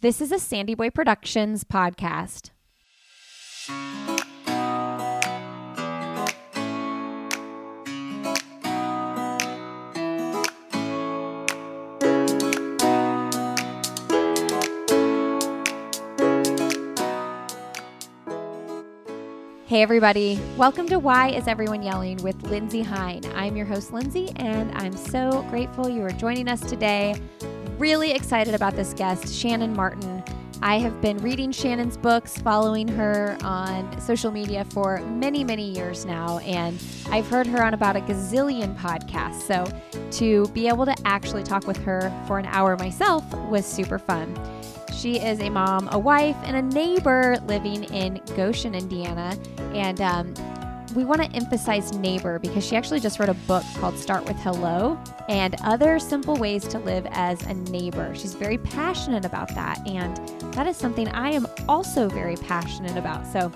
This is a Sandy Boy Productions podcast. Hey, everybody. Welcome to Why Is Everyone Yelling with Lindsay Hein. I'm your host, Lindsay, and I'm so grateful you are joining us today. Really excited about this guest, Shannan Martin. I have been reading Shannan's books, following her on social media for many, many years now, and I've heard her on about a gazillion podcasts. So to be able to actually talk with her for an hour myself was super fun. She is a mom, a wife, and a neighbor living in Goshen, Indiana. And um, we want to emphasize neighbor because she actually just wrote a book called Start with Hello and Other Simple Ways to Live as a Neighbor. She's very passionate about that. And that is something I am also very passionate about. So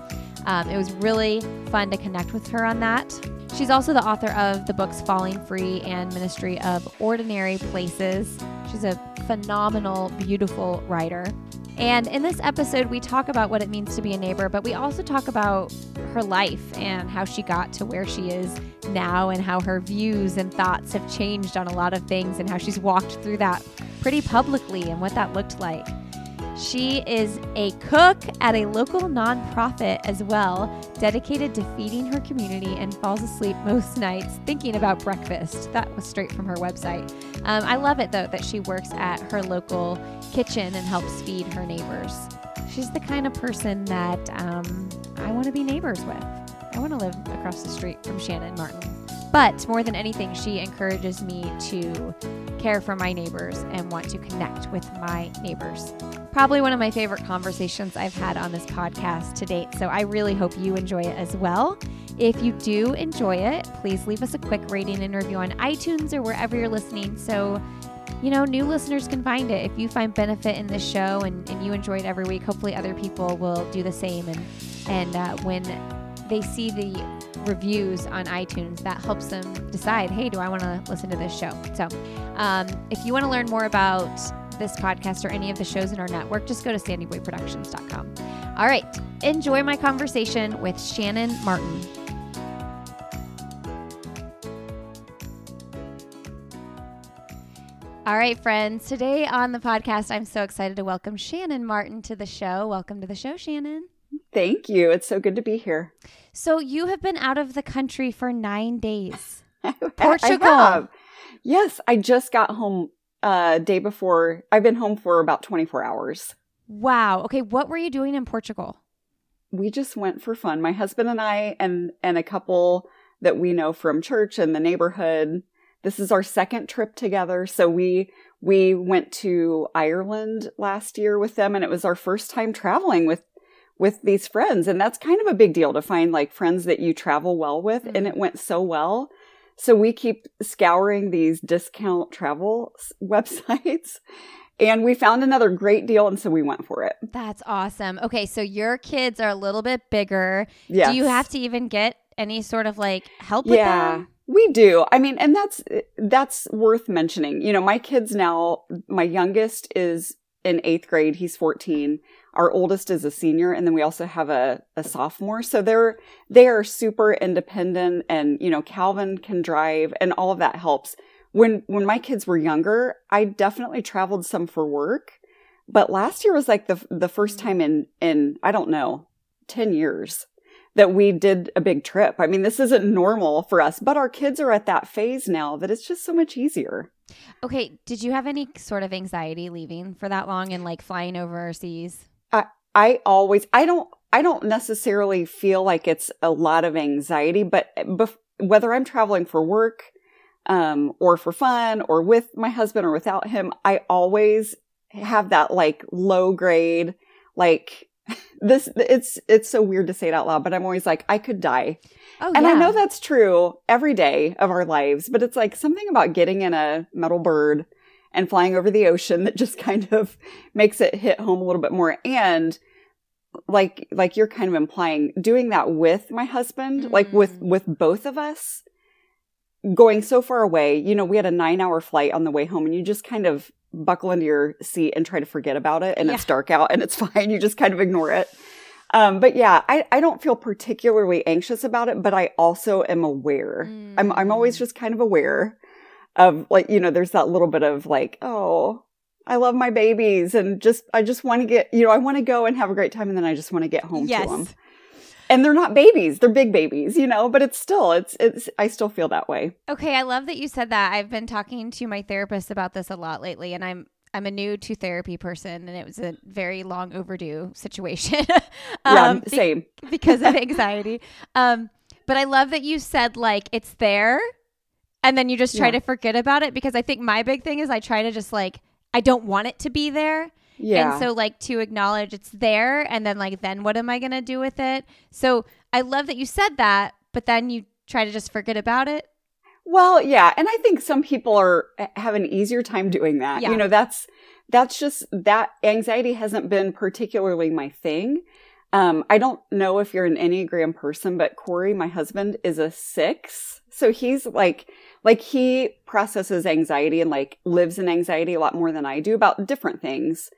um, it was really fun to connect with her on that. She's also the author of the books Falling Free and Ministry of Ordinary Places. She's a phenomenal, beautiful writer. And in this episode, we talk about what it means to be a neighbor, but we also talk about her life and how she got to where she is now and how her views and thoughts have changed on a lot of things and how she's walked through that pretty publicly and what that looked like. She is a cook at a local nonprofit as well, dedicated to feeding her community and falls asleep most nights thinking about breakfast. That was straight from her website. Um, I love it though that she works at her local kitchen and helps feed her neighbors. She's the kind of person that um, I want to be neighbors with. I want to live across the street from Shannan and Martin. But more than anything, she encourages me to care for my neighbors and want to connect with my neighbors. Probably one of my favorite conversations I've had on this podcast to date. So I really hope you enjoy it as well. If you do enjoy it, please leave us a quick rating and review on iTunes or wherever you're listening so you know, new listeners can find it. If you find benefit in this show and, and you enjoy it every week, hopefully other people will do the same. And and uh, when they see the reviews on iTunes, that helps them decide, hey, do I want to listen to this show? So, um, if you want to learn more about this podcast or any of the shows in our network, just go to sandyboyproductions.com. All right, enjoy my conversation with Shannan Martin. All right, friends. Today on the podcast, I'm so excited to welcome Shannan Martin to the show. Welcome to the show, Shannan. Thank you. It's so good to be here. So, you have been out of the country for nine days. Portugal. I yes, I just got home uh day before. I've been home for about 24 hours. Wow. Okay, what were you doing in Portugal? We just went for fun. My husband and I and and a couple that we know from church and the neighborhood this is our second trip together. So we, we went to Ireland last year with them and it was our first time traveling with, with these friends. And that's kind of a big deal to find like friends that you travel well with. Mm-hmm. And it went so well. So we keep scouring these discount travel websites and we found another great deal and so we went for it. That's awesome. Okay, so your kids are a little bit bigger. Yes. Do you have to even get any sort of like help with yeah. them? We do. I mean, and that's that's worth mentioning. You know, my kids now, my youngest is in 8th grade, he's 14. Our oldest is a senior and then we also have a, a sophomore. So they're they are super independent and, you know, Calvin can drive and all of that helps. When when my kids were younger, I definitely traveled some for work, but last year was like the the first mm-hmm. time in in I don't know, 10 years that we did a big trip. I mean, this isn't normal for us, but our kids are at that phase now that it's just so much easier. Okay. Did you have any sort of anxiety leaving for that long and like flying overseas? I, I always, I don't, I don't necessarily feel like it's a lot of anxiety, but bef- whether I'm traveling for work, um, or for fun or with my husband or without him, I always have that like low grade, like this it's it's so weird to say it out loud but i'm always like i could die oh, and yeah. i know that's true every day of our lives but it's like something about getting in a metal bird and flying over the ocean that just kind of makes it hit home a little bit more and like like you're kind of implying doing that with my husband mm. like with mm. with both of us going so far away, you know, we had a nine hour flight on the way home and you just kind of buckle into your seat and try to forget about it. And Yeah. it's dark out and it's fine. You just kind of ignore it. Um, but yeah, I, I don't feel particularly anxious about it, but I also am aware. I'm, I'm always Mm. just kind of aware of like, you know, there's that little bit of like, oh, I love my babies and just, I just want to get, you know, I want to go and have a great time and then I just want to get home yes. to them. And they're not babies, they're big babies, you know, but it's still, it's, it's, I still feel that way. Okay, I love that you said that. I've been talking to my therapist about this a lot lately, and I'm I'm a new to therapy person, and it was a very long overdue situation. Yeah, um, be- same. because of anxiety. Um, but I love that you said like it's there, and then you just try Yeah. to forget about it because I think my big thing is I try to just like I don't want it to be there. Yeah. And so like to acknowledge it's there and then like then what am I going to do with it? So I love that you said that, but then you try to just forget about it. Well, yeah, and I think some people are have an easier time doing that. Yeah. You know, that's that's just that anxiety hasn't been particularly my thing. Um, I don't know if you're an Enneagram person, but Corey, my husband, is a six. So he's like, like he processes anxiety and like lives in anxiety a lot more than I do about different things.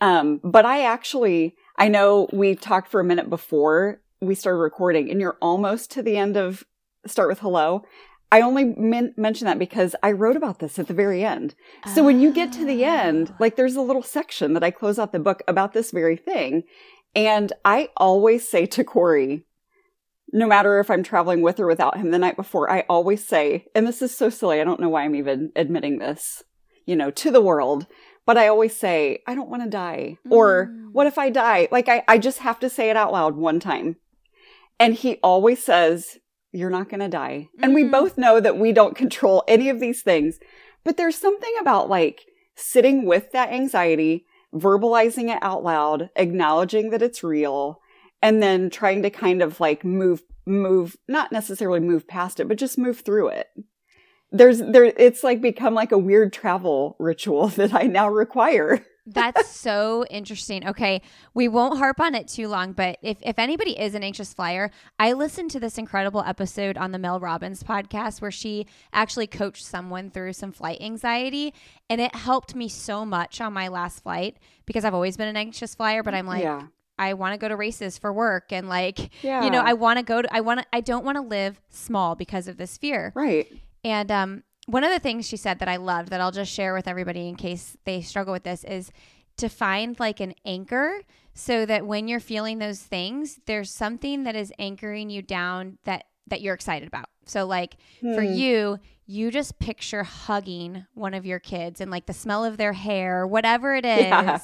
Um, but I actually, I know we talked for a minute before we started recording and you're almost to the end of start with hello. I only men- mention that because I wrote about this at the very end. So when you get to the end, Ah. like there's a little section that I close out the book about this very thing. And I always say to Corey, no matter if I'm traveling with or without him the night before, I always say, and this is so silly, I don't know why I'm even admitting this, you know, to the world, but I always say, I don't want to die. Or Mm. what if I die? Like I, I just have to say it out loud one time. And he always says, You're not going to die. And we Mm. both know that we don't control any of these things. But there's something about like sitting with that anxiety, verbalizing it out loud, acknowledging that it's real, and then trying to kind of like move, move, not necessarily move past it, but just move through it. There's, there, it's like become like a weird travel ritual that I now require. That's so interesting. Okay, we won't harp on it too long, but if, if anybody is an anxious flyer, I listened to this incredible episode on the Mel Robbins podcast where she actually coached someone through some flight anxiety, and it helped me so much on my last flight because I've always been an anxious flyer, but I'm like, yeah. I want to go to races for work and like, Yeah. you know, I want to go to, I want to, I don't want to live small because of this fear. right. And um, one of the things she said that I loved that I'll just share with everybody in case they struggle with this is to find like an anchor so that when you're feeling those things, there's something that is anchoring you down that that you're excited about. So like for Hmm. you, you just picture hugging one of your kids and like the smell of their hair, whatever it is. Yeah.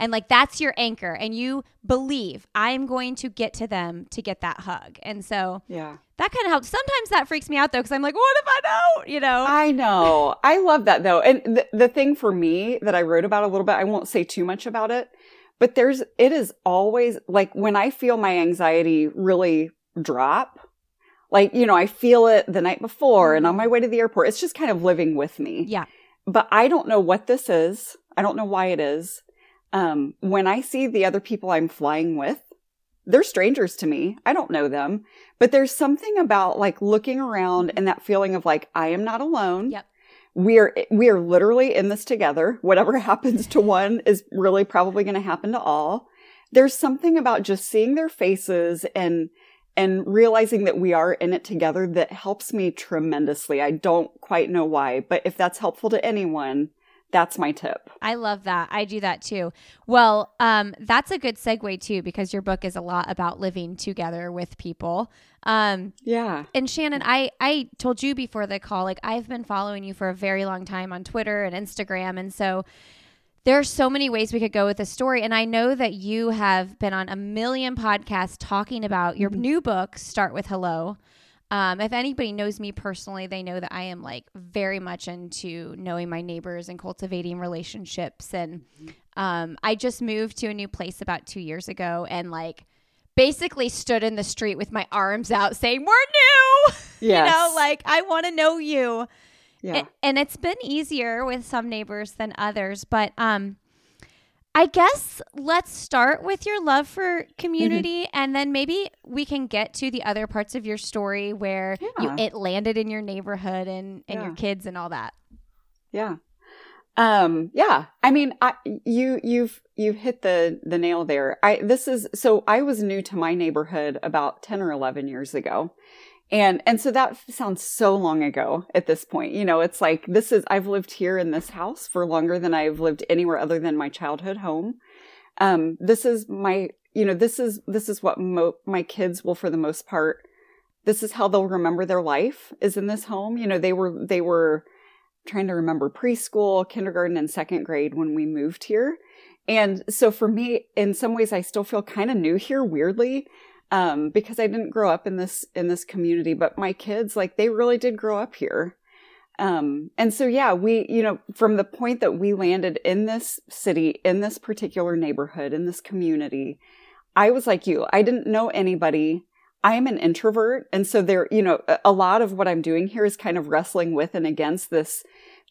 And like that's your anchor and you believe I'm going to get to them to get that hug. And so Yeah. that kind of helps. Sometimes that freaks me out though, because I'm like, what if I don't? You know? I know. I love that though. And the, the thing for me that I wrote about a little bit, I won't say too much about it, but there's, it is always like when I feel my anxiety really drop, like, you know, I feel it the night before and on my way to the airport, it's just kind of living with me. yeah. But I don't know what this is. I don't know why it is. Um, when I see the other people I'm flying with, they're strangers to me. I don't know them, but there's something about like looking around and that feeling of like, I am not alone. Yep. We are, we are literally in this together. Whatever happens to one is really probably going to happen to all. There's something about just seeing their faces and, and realizing that we are in it together that helps me tremendously. I don't quite know why, but if that's helpful to anyone, that's my tip. I love that. I do that too. Well, um, that's a good segue too, because your book is a lot about living together with people. Um, Yeah. and Shannan, I, I told you before the call, like I've been following you for a very long time on Twitter and Instagram. And so there are so many ways we could go with this story. And I know that you have been on a million podcasts talking about your new book, Start with Hello. Um, if anybody knows me personally, they know that I am like very much into knowing my neighbors and cultivating relationships. And um, I just moved to a new place about two years ago and like basically stood in the street with my arms out saying, We're new. Yes. You know, like I want to know you. Yeah. A- and it's been easier with some neighbors than others, but um I guess let's start with your love for community Mm-hmm. and then maybe we can get to the other parts of your story where you it landed in your neighborhood and, and your kids and all that. Yeah. Um, yeah. I mean, I, you, you've, you've hit the, the nail there. I, this is, so I was new to my neighborhood about 10 or 11 years ago. And, and so that sounds so long ago at this point. You know, it's like, this is, I've lived here in this house for longer than I've lived anywhere other than my childhood home. Um, this is my, you know, this is, this is what mo- my kids will, for the most part, this is how they'll remember their life is in this home. You know, they were, they were, trying to remember preschool, kindergarten, and second grade when we moved here. And so for me, in some ways, I still feel kind of new here, weirdly, um, because I didn't grow up in this in this community. But my kids, like, they really did grow up here. Um, and so yeah, we, you know, from the point that we landed in this city, in this particular neighborhood, in this community, I was like you. I didn't know anybody. I am an introvert. And so there, you know, a lot of what I'm doing here is kind of wrestling with and against this,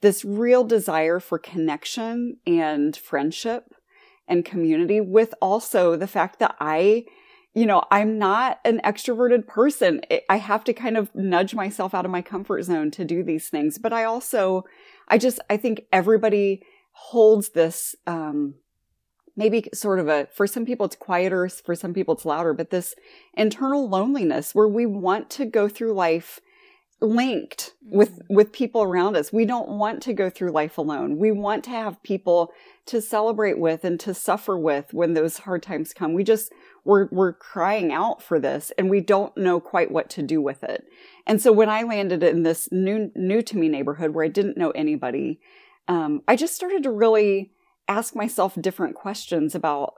this real desire for connection and friendship and community with also the fact that I, you know, I'm not an extroverted person. I- have to kind of nudge myself out of my comfort zone to do these things. But I also, I just, I think everybody holds this, um, maybe sort of a, for some people it's quieter, for some people it's louder, but this internal loneliness where we want to go through life linked with with people around us. We don't want to go through life alone. We want to have people to celebrate with and to suffer with when those hard times come. We just we're we're crying out for this and we don't know quite what to do with it. And so when I landed in this new new to me neighborhood where I didn't know anybody, um, I just started to really ask myself different questions about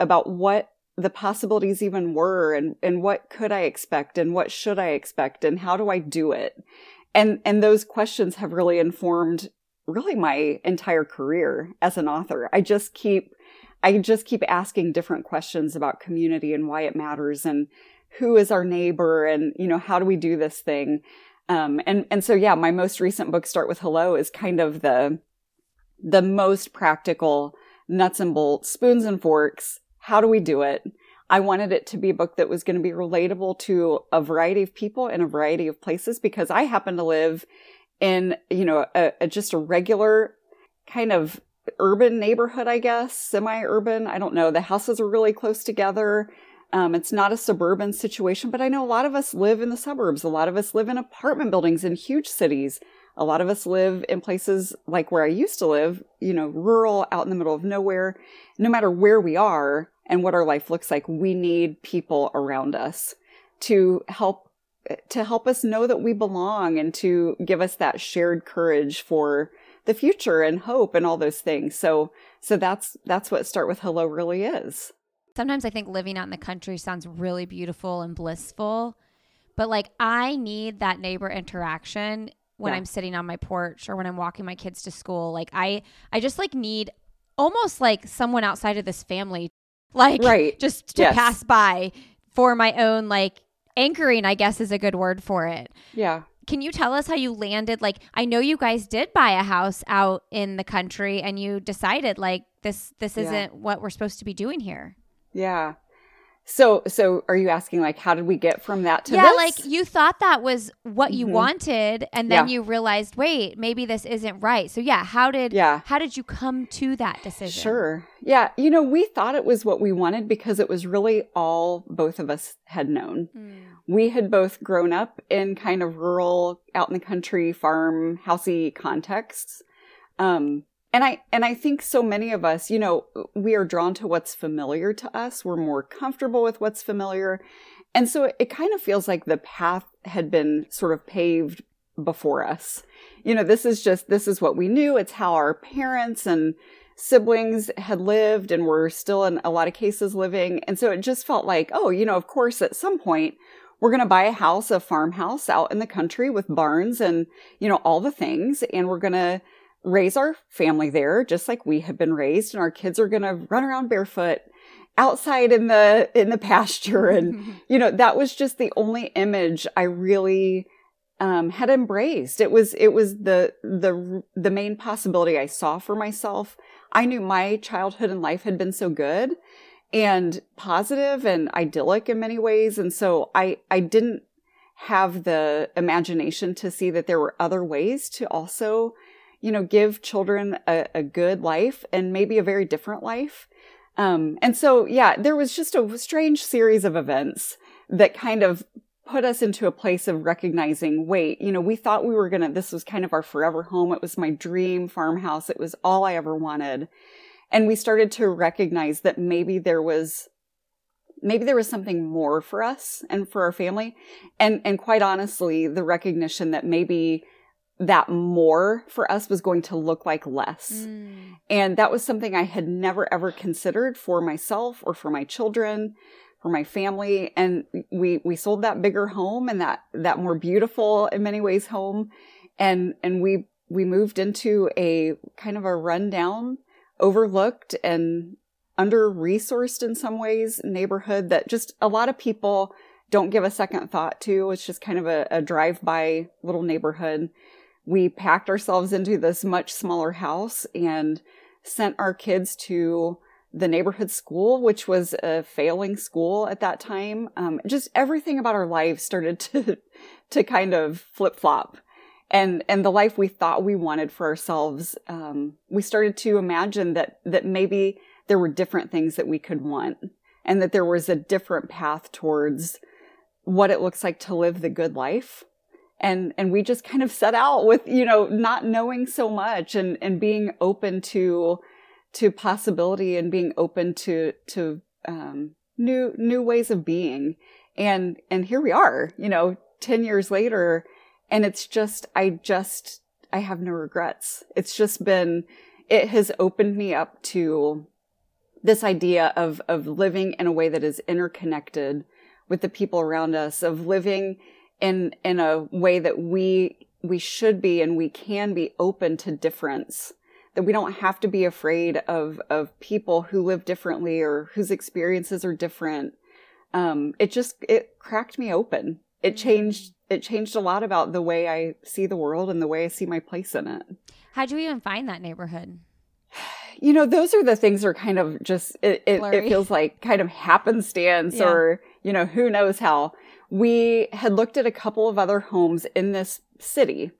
about what the possibilities even were and and what could I expect and what should I expect and how do I do it? And and those questions have really informed really my entire career as an author. I just keep I just keep asking different questions about community and why it matters and who is our neighbor and you know how do we do this thing? Um, and and so yeah, my most recent book, Start with Hello, is kind of the the most practical nuts and bolts, spoons and forks. How do we do it? I wanted it to be a book that was going to be relatable to a variety of people in a variety of places because I happen to live in, you know, a, a just a regular kind of urban neighborhood, I guess, semi-urban. I don't know. The houses are really close together. Um, it's not a suburban situation, but I know a lot of us live in the suburbs. A lot of us live in apartment buildings in huge cities. A lot of us live in places like where I used to live, you know, rural, out in the middle of nowhere. No matter where we are and what our life looks like, we need people around us to help to help us know that we belong and to give us that shared courage for the future and hope and all those things. So so that's that's what start with hello really is. Sometimes I think living out in the country sounds really beautiful and blissful, but like I need that neighbor interaction when Yeah. I'm sitting on my porch or when I'm walking my kids to school. Like I I just like need almost like someone outside of this family like Right. just to Yes. pass by for my own like anchoring, I guess is a good word for it. Yeah. Can you tell us how you landed? Like, I know you guys did buy a house out in the country, and you decided like this this isn't what we're supposed to be doing here. Yeah. So so are you asking like how did we get from that to yeah, this? like you thought that was what you Mhm. wanted, and then Yeah. you realized, wait, maybe this isn't right. So yeah, how did Yeah. how did you come to that decision? Sure. Yeah. You know, we thought it was what we wanted because it was really all both of us had known. Mm. We had both grown up in kind of rural, out in the country, farm, housey contexts. Um, and I, and I think so many of us, you know, we are drawn to what's familiar to us. We're more comfortable with what's familiar. And so it, kind of feels like the path had been sort of paved before us. You know, this is just, this is what we knew. It's how our parents and siblings had lived and were still in a lot of cases living. And so it just felt like, oh, you know, of course, at some point, we're going to buy a house, a farmhouse out in the country with barns and, you know, all the things. And we're going to raise our family there just like we have been raised. And our kids are going to run around barefoot outside in the, in the pasture. And, you know, that was just the only image I really, um, had embraced. It was, it was the, the, the main possibility I saw for myself. I knew my childhood and life had been so good and positive and idyllic in many ways. And so I, I didn't have the imagination to see that there were other ways to also, you know, give children a, a good life and maybe a very different life. Um, and so, yeah, there was just a strange series of events that kind of put us into a place of recognizing wait, you know, we thought we were going to, this was kind of our forever home. It was my dream farmhouse. It was all I ever wanted. And we started to recognize that maybe there was, maybe there was something more for us and for our family. And, and quite honestly, the recognition that maybe that more for us was going to look like less. Mm. And that was something I had never ever considered for myself or for my children for my family and we we sold that bigger home and that that more beautiful in many ways home and and we we moved into a kind of a rundown overlooked and under resourced in some ways neighborhood that just a lot of people don't give a second thought to it's just kind of a, a drive by little neighborhood we packed ourselves into this much smaller house and sent our kids to the neighborhood school, which was a failing school at that time. Um, just everything about our lives started to, to kind of flip flop. And, and the life we thought we wanted for ourselves, um, we started to imagine that, that maybe there were different things that we could want and that there was a different path towards what it looks like to live the good life. And, and we just kind of set out with, you know, not knowing so much and, and being open to, to possibility and being open to to um, new new ways of being. And and here we are you know 10 years later. And it's just i just i have no regrets. It's just been it has opened me up to this idea of of living in a way that is interconnected with the people around us of living in in a way that we we should be and we can be open to difference that we don't have to be afraid of of people who live differently or whose experiences are different. Um, it just it cracked me open. It mm-hmm. changed it changed a lot about the way I see the world and the way I see my place in it. How'd you even find that neighborhood? You know, those are the things that are kind of just it, it, it feels like kind of happenstance yeah. or, you know, who knows how. We had looked at a couple of other homes in this city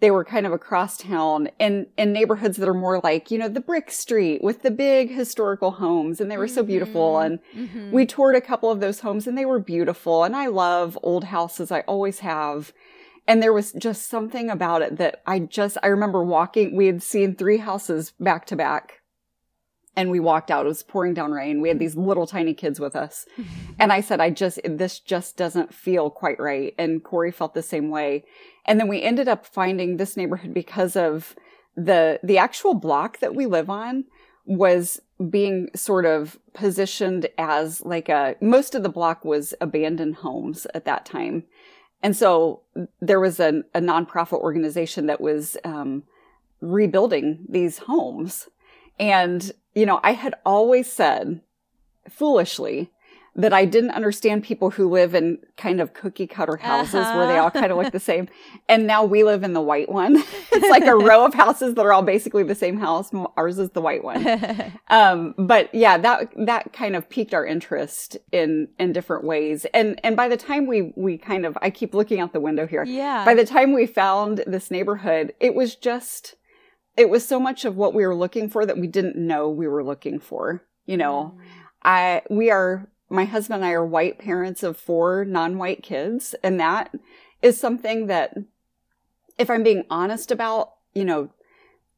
they were kind of across town in, in neighborhoods that are more like, you know, the brick street with the big historical homes. And they were mm-hmm. so beautiful. And mm-hmm. we toured a couple of those homes and they were beautiful. And I love old houses. I always have. And there was just something about it that I just, I remember walking, we had seen three houses back to back and we walked out. It was pouring down rain. We had these little tiny kids with us. And I said, I just, this just doesn't feel quite right. And Corey felt the same way. And then we ended up finding this neighborhood because of the, the actual block that we live on was being sort of positioned as like a, most of the block was abandoned homes at that time. And so there was a, a nonprofit organization that was, um, rebuilding these homes. And you know, I had always said foolishly that I didn't understand people who live in kind of cookie cutter houses uh-huh. where they all kind of look the same. And now we live in the white one. it's like a row of houses that are all basically the same house. Ours is the white one. Um, but yeah, that, that kind of piqued our interest in, in different ways. And, and by the time we, we kind of, I keep looking out the window here. Yeah. By the time we found this neighborhood, it was just, it was so much of what we were looking for that we didn't know we were looking for. You know, mm. I, we are, my husband and I are white parents of four non-white kids. And that is something that if I'm being honest about, you know,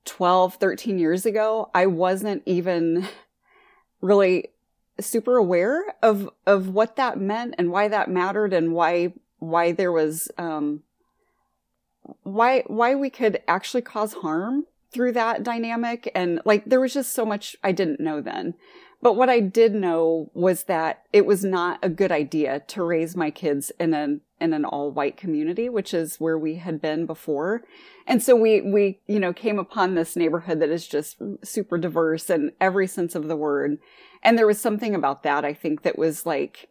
12, 13 years ago, I wasn't even really super aware of, of what that meant and why that mattered and why, why there was, um, why, why we could actually cause harm through that dynamic. And like, there was just so much I didn't know then. But what I did know was that it was not a good idea to raise my kids in an, in an all white community, which is where we had been before. And so we, we, you know, came upon this neighborhood that is just super diverse in every sense of the word. And there was something about that, I think, that was like,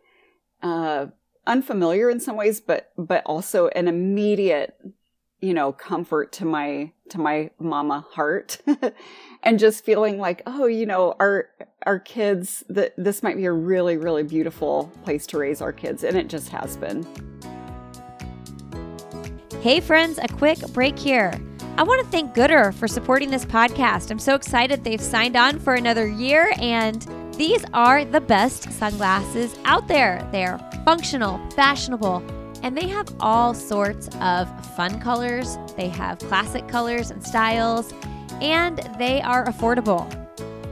uh, unfamiliar in some ways, but, but also an immediate you know, comfort to my, to my mama heart and just feeling like, oh, you know, our, our kids, that this might be a really, really beautiful place to raise our kids. And it just has been. Hey, friends, a quick break here. I want to thank Goodr for supporting this podcast. I'm so excited they've signed on for another year, and these are the best sunglasses out there. They are functional, fashionable, and they have all sorts of fun colors. They have classic colors and styles, and they are affordable.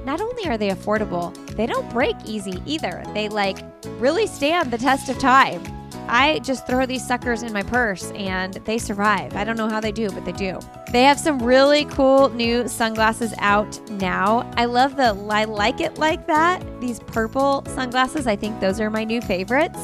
Not only are they affordable, they don't break easy either. They like really stand the test of time. I just throw these suckers in my purse and they survive. I don't know how they do, but they do. They have some really cool new sunglasses out now. I love the I like it like that. These purple sunglasses, I think those are my new favorites.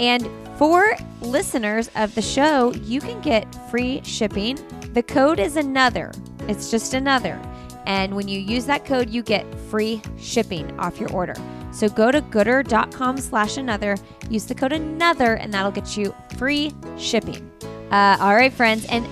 And for listeners of the show, you can get free shipping. The code is another. It's just another. And when you use that code, you get free shipping off your order. So go to goodr.com slash another, use the code another, and that'll get you free shipping. Uh, all right, friends. And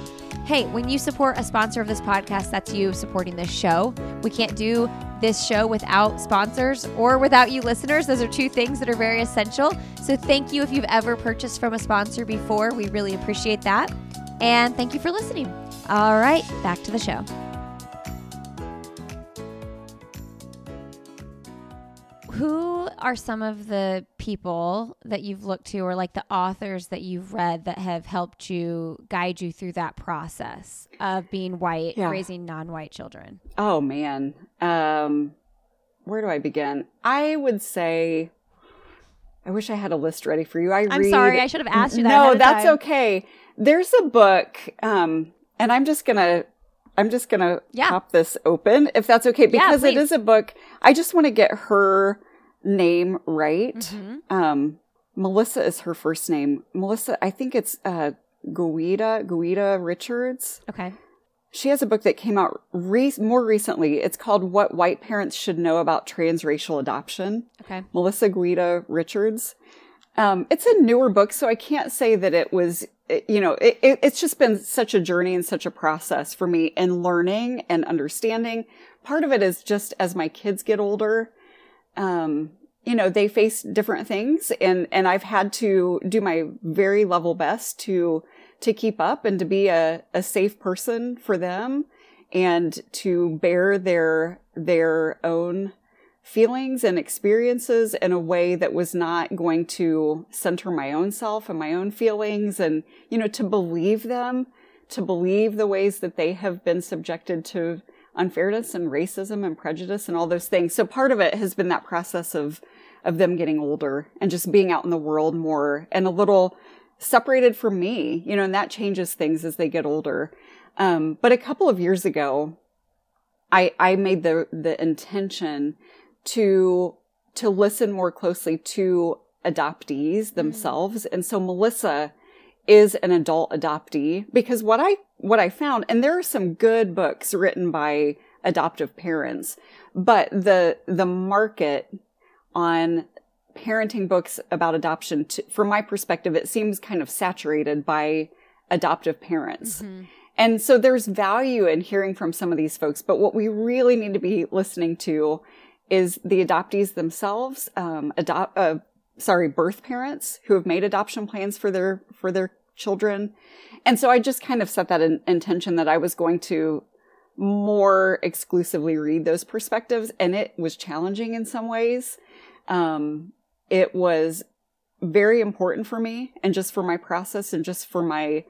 hey, when you support a sponsor of this podcast, that's you supporting this show. We can't do this show without sponsors or without you listeners. Those are two things that are very essential. So thank you if you've ever purchased from a sponsor before. We really appreciate that. And thank you for listening. All right, back to the show. Who are some of the people that you've looked to or like the authors that you've read that have helped you guide you through that process of being white yeah. raising non-white children oh man um where do i begin i would say i wish i had a list ready for you i i'm read, sorry i should have asked you that no that's time. okay there's a book um and i'm just gonna I'm just going to yeah. pop this open if that's okay because yeah, it is a book. I just want to get her name right. Mm-hmm. Um, Melissa is her first name. Melissa, I think it's uh, Guida, Guida Richards. Okay. She has a book that came out re- more recently. It's called What White Parents Should Know About Transracial Adoption. Okay. Melissa Guida Richards. Um, it's a newer book, so I can't say that it was you know, it, it, it's just been such a journey and such a process for me in learning and understanding. Part of it is just as my kids get older, um, you know, they face different things and, and I've had to do my very level best to, to keep up and to be a, a safe person for them and to bear their, their own feelings and experiences in a way that was not going to center my own self and my own feelings and, you know, to believe them, to believe the ways that they have been subjected to unfairness and racism and prejudice and all those things. So part of it has been that process of, of them getting older and just being out in the world more and a little separated from me, you know, and that changes things as they get older. Um, but a couple of years ago, I, I made the, the intention to to listen more closely to adoptees mm-hmm. themselves. Mm-hmm. And so Melissa is an adult adoptee because what I what I found and there are some good books written by adoptive parents, but the the market on parenting books about adoption to, from my perspective it seems kind of saturated by adoptive parents. Mm-hmm. And so there's value in hearing from some of these folks, but what we really need to be listening to is the adoptees themselves, um, adopt, uh, sorry, birth parents who have made adoption plans for their, for their children. And so I just kind of set that in, intention that I was going to more exclusively read those perspectives. And it was challenging in some ways. Um, it was very important for me and just for my process and just for my,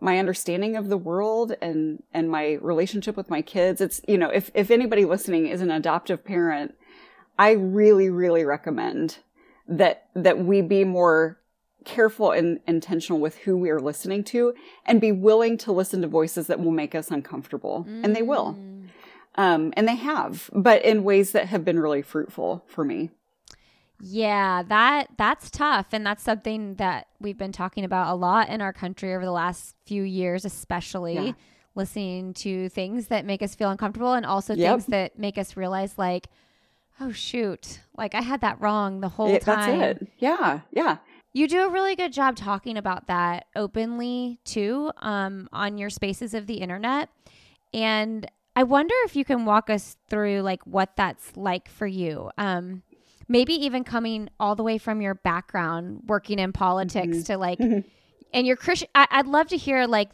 my understanding of the world and, and my relationship with my kids. It's, you know, if, if anybody listening is an adoptive parent, I really, really recommend that, that we be more careful and intentional with who we are listening to and be willing to listen to voices that will make us uncomfortable. Mm. And they will. Mm. Um, and they have, but in ways that have been really fruitful for me. Yeah, that that's tough and that's something that we've been talking about a lot in our country over the last few years especially yeah. listening to things that make us feel uncomfortable and also yep. things that make us realize like oh shoot like i had that wrong the whole it, time that's it yeah yeah You do a really good job talking about that openly too um, on your spaces of the internet. And I wonder if you can walk us through like what that's like for you. Um, maybe even coming all the way from your background, working in politics mm-hmm. to like, and your Christian. I'd love to hear like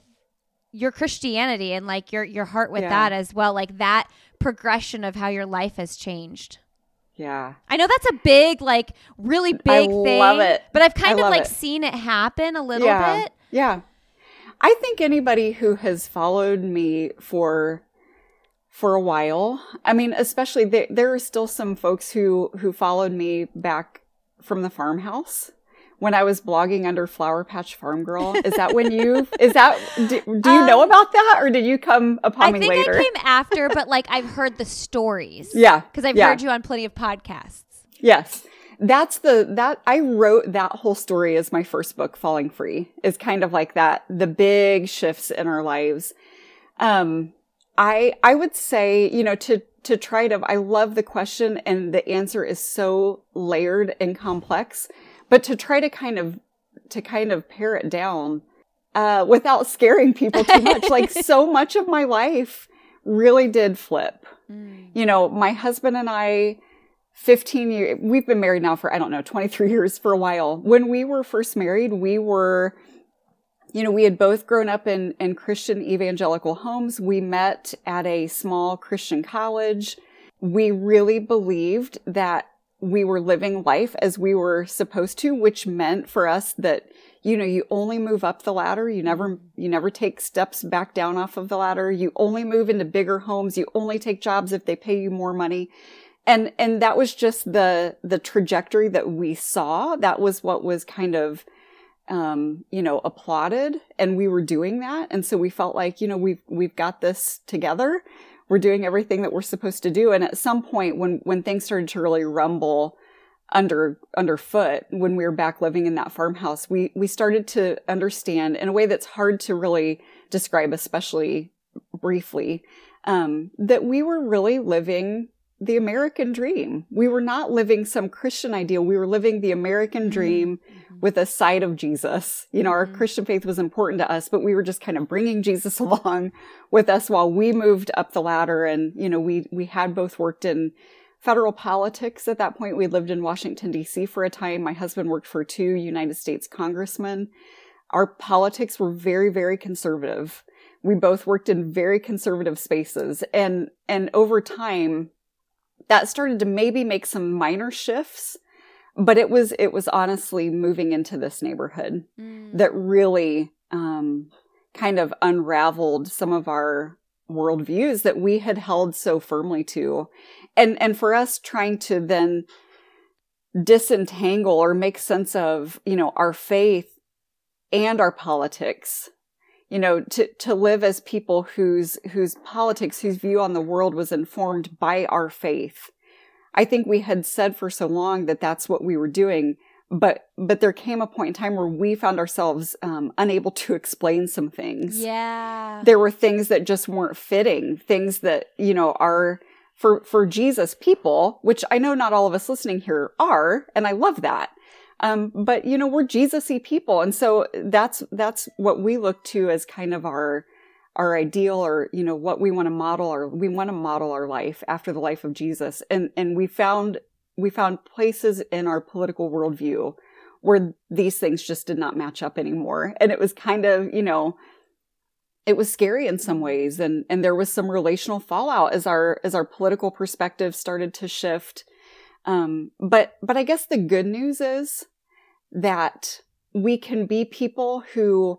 your Christianity and like your your heart with yeah. that as well, like that progression of how your life has changed. Yeah. I know that's a big, like, really big I thing. love it. But I've kind I of like it. seen it happen a little yeah. bit. Yeah. I think anybody who has followed me for for a while, I mean, especially there, there are still some folks who who followed me back from the farmhouse when I was blogging under Flower Patch Farm Girl. Is that when you, is that, do, do you um, know about that or did you come upon I me later? I think I came after, but like I've heard the stories. Yeah. Because I've yeah. heard you on plenty of podcasts. Yes. That's the, that, I wrote that whole story as my first book, Falling Free, is kind of like that, the big shifts in our lives. Um, I, I would say, you know, to, to try to, I love the question and the answer is so layered and complex but to try to kind of to kind of pare it down uh, without scaring people too much. like so much of my life really did flip. Mm. You know, my husband and I, 15 years, we've been married now for, I don't know, 23 years for a while. When we were first married, we were, you know, we had both grown up in, in Christian evangelical homes. We met at a small Christian college. We really believed that we were living life as we were supposed to, which meant for us that, you know, you only move up the ladder. You never, you never take steps back down off of the ladder. You only move into bigger homes. You only take jobs if they pay you more money. And, and that was just the, the trajectory that we saw. That was what was kind of, um, you know, applauded and we were doing that. And so we felt like, you know, we've, we've got this together we're doing everything that we're supposed to do. And at some point when, when things started to really rumble under, underfoot, when we were back living in that farmhouse, we, we started to understand in a way that's hard to really describe, especially briefly, um, that we were really living the American dream. We were not living some Christian ideal. We were living the American mm-hmm. dream mm-hmm. with a side of Jesus. You know, mm-hmm. our Christian faith was important to us, but we were just kind of bringing Jesus along with us while we moved up the ladder. And, you know, we, we had both worked in federal politics at that point. We lived in Washington, D.C. for a time. My husband worked for two United States congressmen. Our politics were very, very conservative. We both worked in very conservative spaces. And, and over time, that started to maybe make some minor shifts but it was it was honestly moving into this neighborhood mm. that really um, kind of unraveled some of our worldviews that we had held so firmly to and and for us trying to then disentangle or make sense of you know our faith and our politics you know, to, to live as people whose, whose politics, whose view on the world was informed by our faith. I think we had said for so long that that's what we were doing, but, but there came a point in time where we found ourselves, um, unable to explain some things. Yeah. There were things that just weren't fitting, things that, you know, are, for, for Jesus people, which I know not all of us listening here are, and I love that. Um, but you know, we're Jesusy people. And so that's, that's what we look to as kind of our, our ideal or, you know, what we want to model or we want to model our life after the life of Jesus. And, and we found, we found places in our political worldview where these things just did not match up anymore. And it was kind of, you know, it was scary in some ways and and there was some relational fallout as our as our political perspective started to shift um but but i guess the good news is that we can be people who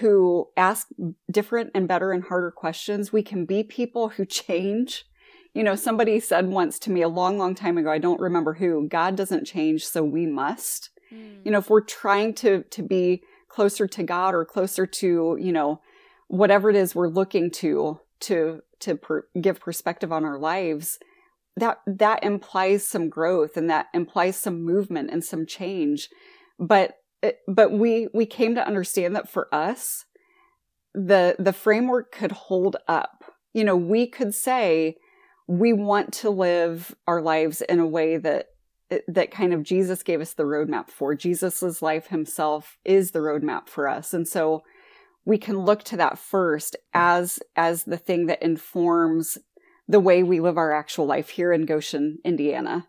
who ask different and better and harder questions. We can be people who change. You know, somebody said once to me a long, long time ago, I don't remember who, God doesn't change, so we must. Mm. You know, if we're trying to, to be closer to God or closer to, you know, whatever it is we're looking to, to, to per- give perspective on our lives, that, that implies some growth and that implies some movement and some change but eh, but we we came to understand that for us the the framework could hold up you know we could say we want to live our lives in a way that eh, that kind of Jesus gave us the roadmap for. Jesus's life himself is the roadmap for us. And so we can look to that first as as the thing that informs the way we live our actual life here in Goshen, Indiana.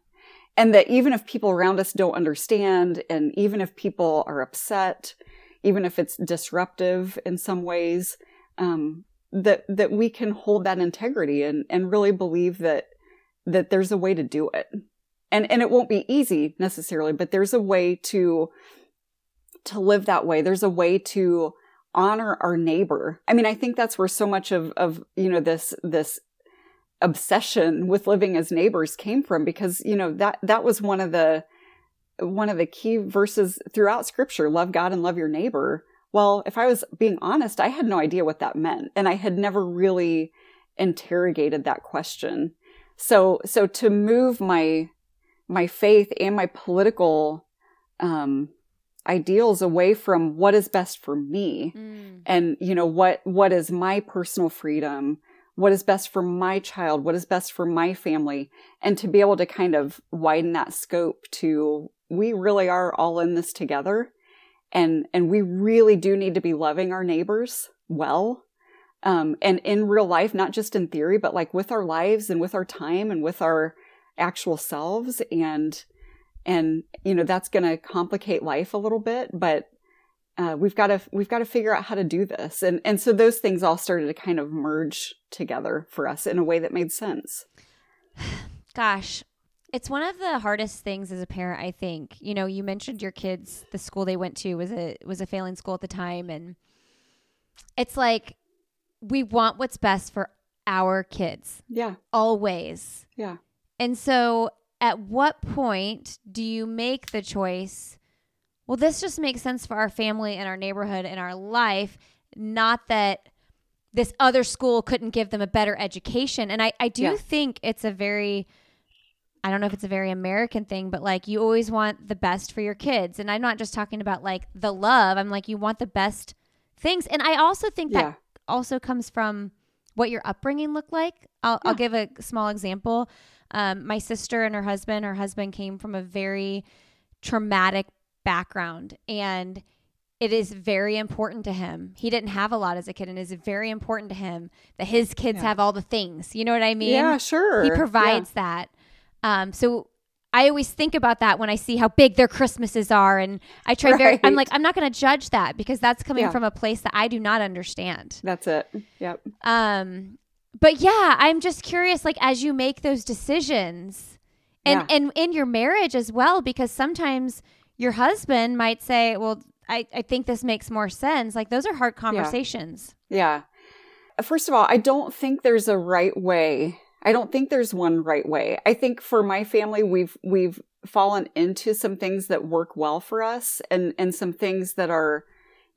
And that even if people around us don't understand, and even if people are upset, even if it's disruptive in some ways, um, that that we can hold that integrity and and really believe that that there's a way to do it. And and it won't be easy necessarily, but there's a way to to live that way. There's a way to honor our neighbor. I mean, I think that's where so much of of you know this this obsession with living as neighbors came from because you know that that was one of the one of the key verses throughout scripture love god and love your neighbor well if i was being honest i had no idea what that meant and i had never really interrogated that question so so to move my my faith and my political um ideals away from what is best for me mm. and you know what what is my personal freedom what is best for my child, what is best for my family, and to be able to kind of widen that scope to we really are all in this together. And, and we really do need to be loving our neighbors well. Um, and in real life, not just in theory, but like with our lives and with our time and with our actual selves. And, and, you know, that's going to complicate life a little bit, but uh, we've got to we've got to figure out how to do this. And and so those things all started to kind of merge together for us in a way that made sense. Gosh it's one of the hardest things as a parent i think. You know you mentioned your kids the school they went to was a was a failing school at the time and it's like we want what's best for our kids. Yeah. Always. Yeah. And so at what point do you make the choice well, this just makes sense for our family and our neighborhood and our life, not that this other school couldn't give them a better education. And I, I do yeah. think it's a very, I don't know if it's a very American thing, but like you always want the best for your kids. And I'm not just talking about like the love, I'm like, you want the best things. And I also think yeah. that also comes from what your upbringing looked like. I'll, yeah. I'll give a small example. Um, my sister and her husband, her husband came from a very traumatic background and it is very important to him. He didn't have a lot as a kid, and it is very important to him that his kids yeah. have all the things. You know what I mean? Yeah, sure. He provides yeah. that. Um, so I always think about that when I see how big their Christmases are, and I try right. very. I'm like, I'm not going to judge that because that's coming yeah. from a place that I do not understand. That's it. Yep. Um, but yeah, I'm just curious, like as you make those decisions, and and in your marriage as well, because sometimes your husband might say, well, I, I think this makes more sense. Like those are hard conversations. Yeah. yeah. First of all, I don't think there's a right way. I don't think there's one right way. I think for my family, we've, we've fallen into some things that work well for us and, and some things that are,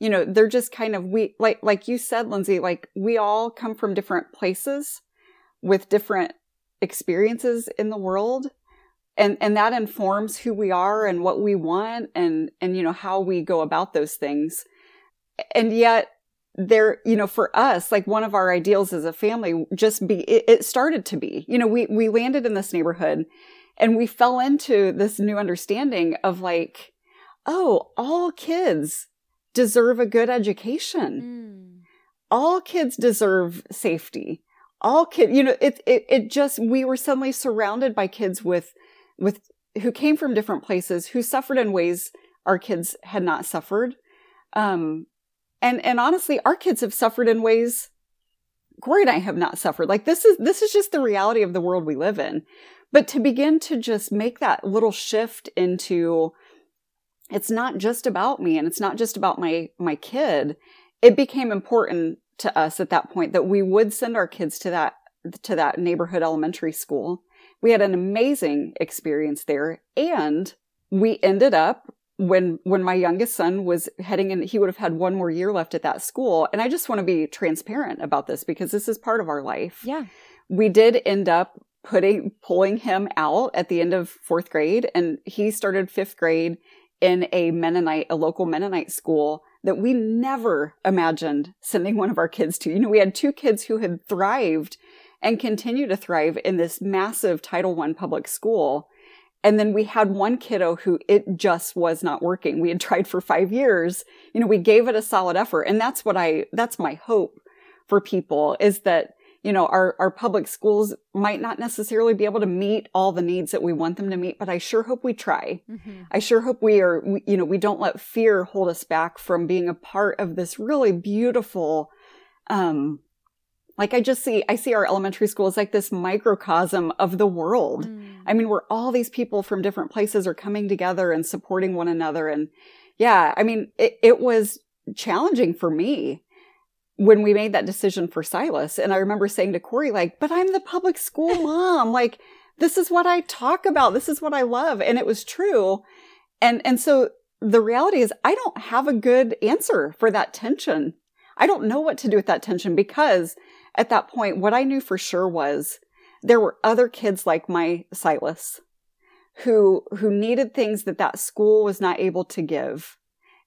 you know, they're just kind of, we, like, like you said, Lindsay, like we all come from different places with different experiences in the world and and that informs who we are and what we want and and you know how we go about those things. And yet there you know for us like one of our ideals as a family just be it, it, started to be you know we we landed in this neighborhood and we fell into this new understanding of like oh all kids deserve a good education. Mm. all kids deserve safety. All kids you know it, it it just we were suddenly surrounded by kids with with who came from different places who suffered in ways our kids had not suffered. Um, and and honestly, our kids have suffered in ways Corey and I have not suffered. Like this is this is just the reality of the world we live in. But to begin to just make that little shift into it's not just about me and it's not just about my my kid. It became important to us at that point that we would send our kids to that to that neighborhood elementary school we had an amazing experience there. And we ended up when when my youngest son was heading in he would have had one more year left at that school and i just want to be transparent about this because this is part of our life yeah we did end up putting pulling him out at the end of fourth grade and he started fifth grade in a mennonite a local mennonite school that we never imagined sending one of our kids to you know we had two kids who had thrived and continue to thrive in this massive Title I public school. And then we had one kiddo who it just was not working. We had tried for five years. You know, we gave it a solid effort. And that's what I, that's my hope for people is that, you know, our, our public schools might not necessarily be able to meet all the needs that we want them to meet, but I sure hope we try. Mm-hmm. I sure hope we are, we, you know, we don't let fear hold us back from being a part of this really beautiful, um, like I just see, I see our elementary school as like this microcosm of the world. Mm. I mean, where all these people from different places are coming together and supporting one another. And yeah, I mean, it, it was challenging for me when we made that decision for Silas. And I remember saying to Corey, like, but I'm the public school mom. like, this is what I talk about. This is what I love. And it was true. And, and so the reality is I don't have a good answer for that tension. I don't know what to do with that tension because at that point, what I knew for sure was there were other kids like my Silas who, who needed things that that school was not able to give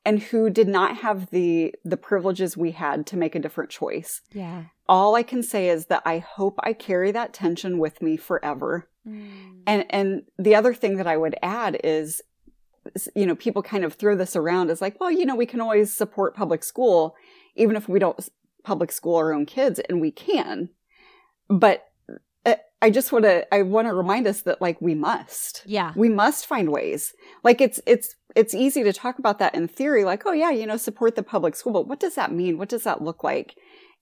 and who did not have the, the privileges we had to make a different choice. Yeah. All I can say is that I hope I carry that tension with me forever. Mm. And, and the other thing that I would add is, you know, people kind of throw this around as like, well, you know, we can always support public school, even if we don't public school our own kids and we can. But uh, I just want to, I want to remind us that like we must. Yeah. We must find ways. Like it's, it's, it's easy to talk about that in theory, like, oh yeah, you know, support the public school. But what does that mean? What does that look like?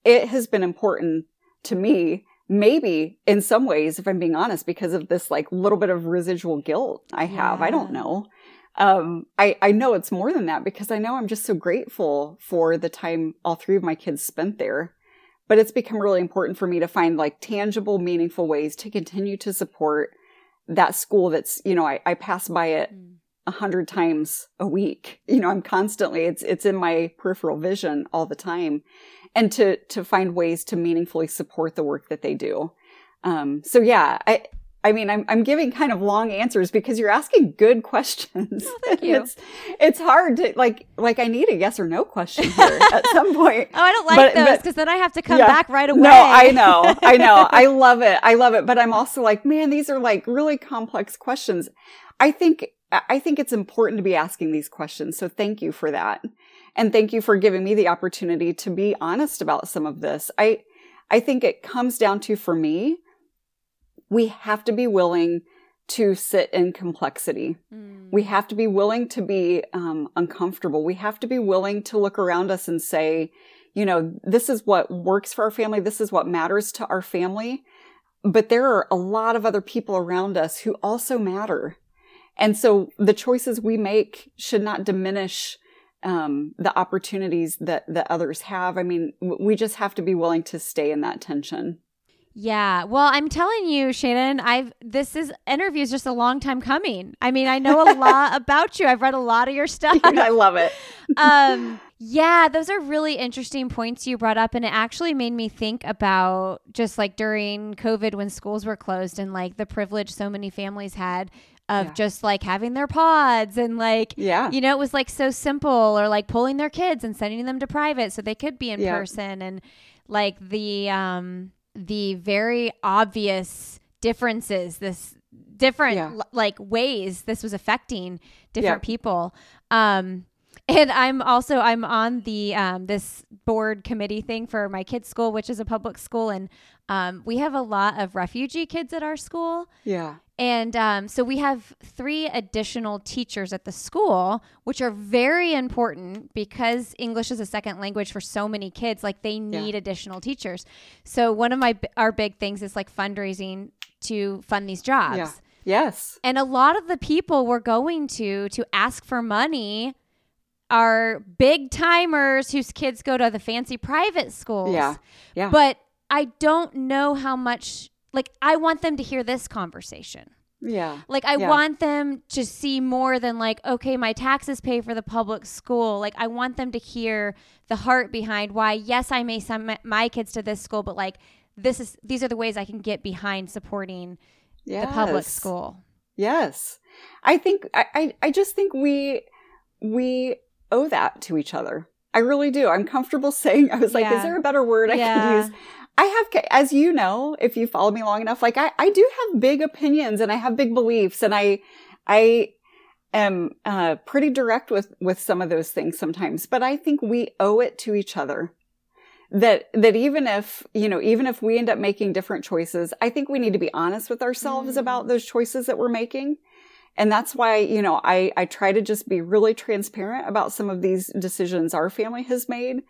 It has been important to me, maybe in some ways, if I'm being honest, because of this like little bit of residual guilt I have. Yeah. I don't know um, I, I know it's more than that because I know I'm just so grateful for the time all three of my kids spent there. But it's become really important for me to find like tangible, meaningful ways to continue to support that school that's, you know, I, I pass by it mm. a hundred times a week. You know, I'm constantly, it's, it's in my peripheral vision all the time. And to, to find ways to meaningfully support the work that they do. Um, so yeah, I, I mean, I'm, I'm giving kind of long answers because you're asking good questions. Oh, thank you. it's, it's hard to like, like I need a yes or no question here at some point. Oh, I don't like but, those because then I have to come yeah, back right away. No, I know. I know. I love it. I love it. But I'm also like, man, these are like really complex questions. I think, I think it's important to be asking these questions. So thank you for that. And thank you for giving me the opportunity to be honest about some of this. I, I think it comes down to, for me, we have to be willing to sit in complexity. Mm. We have to be willing to be um, uncomfortable. We have to be willing to look around us and say, you know, this is what works for our family. This is what matters to our family. But there are a lot of other people around us who also matter. And so the choices we make should not diminish um, the opportunities that, that others have. I mean, we just have to be willing to stay in that tension. Yeah. Well, I'm telling you, Shannan, I've this is interview is just a long time coming. I mean, I know a lot about you. I've read a lot of your stuff. I love it. um yeah, those are really interesting points you brought up and it actually made me think about just like during COVID when schools were closed and like the privilege so many families had of yeah. just like having their pods and like yeah you know it was like so simple or like pulling their kids and sending them to private so they could be in yeah. person and like the um the very obvious differences this different yeah. l- like ways this was affecting different yeah. people um and i'm also i'm on the um this board committee thing for my kids school which is a public school and um we have a lot of refugee kids at our school yeah and um, so we have three additional teachers at the school, which are very important because English is a second language for so many kids. Like they need yeah. additional teachers. So one of my our big things is like fundraising to fund these jobs. Yeah. Yes. And a lot of the people we're going to to ask for money are big timers whose kids go to the fancy private schools. Yeah. Yeah. But I don't know how much like I want them to hear this conversation. Yeah. Like I yeah. want them to see more than like okay, my taxes pay for the public school. Like I want them to hear the heart behind why yes, I may send my kids to this school, but like this is these are the ways I can get behind supporting yes. the public school. Yes. I think I, I I just think we we owe that to each other. I really do. I'm comfortable saying I was like, yeah. is there a better word I yeah. could use? I have, as you know, if you follow me long enough, like I, I do have big opinions and I have big beliefs and I, I am uh, pretty direct with with some of those things sometimes. But I think we owe it to each other that that even if you know even if we end up making different choices, I think we need to be honest with ourselves mm. about those choices that we're making. And that's why, you know, I, I try to just be really transparent about some of these decisions our family has made.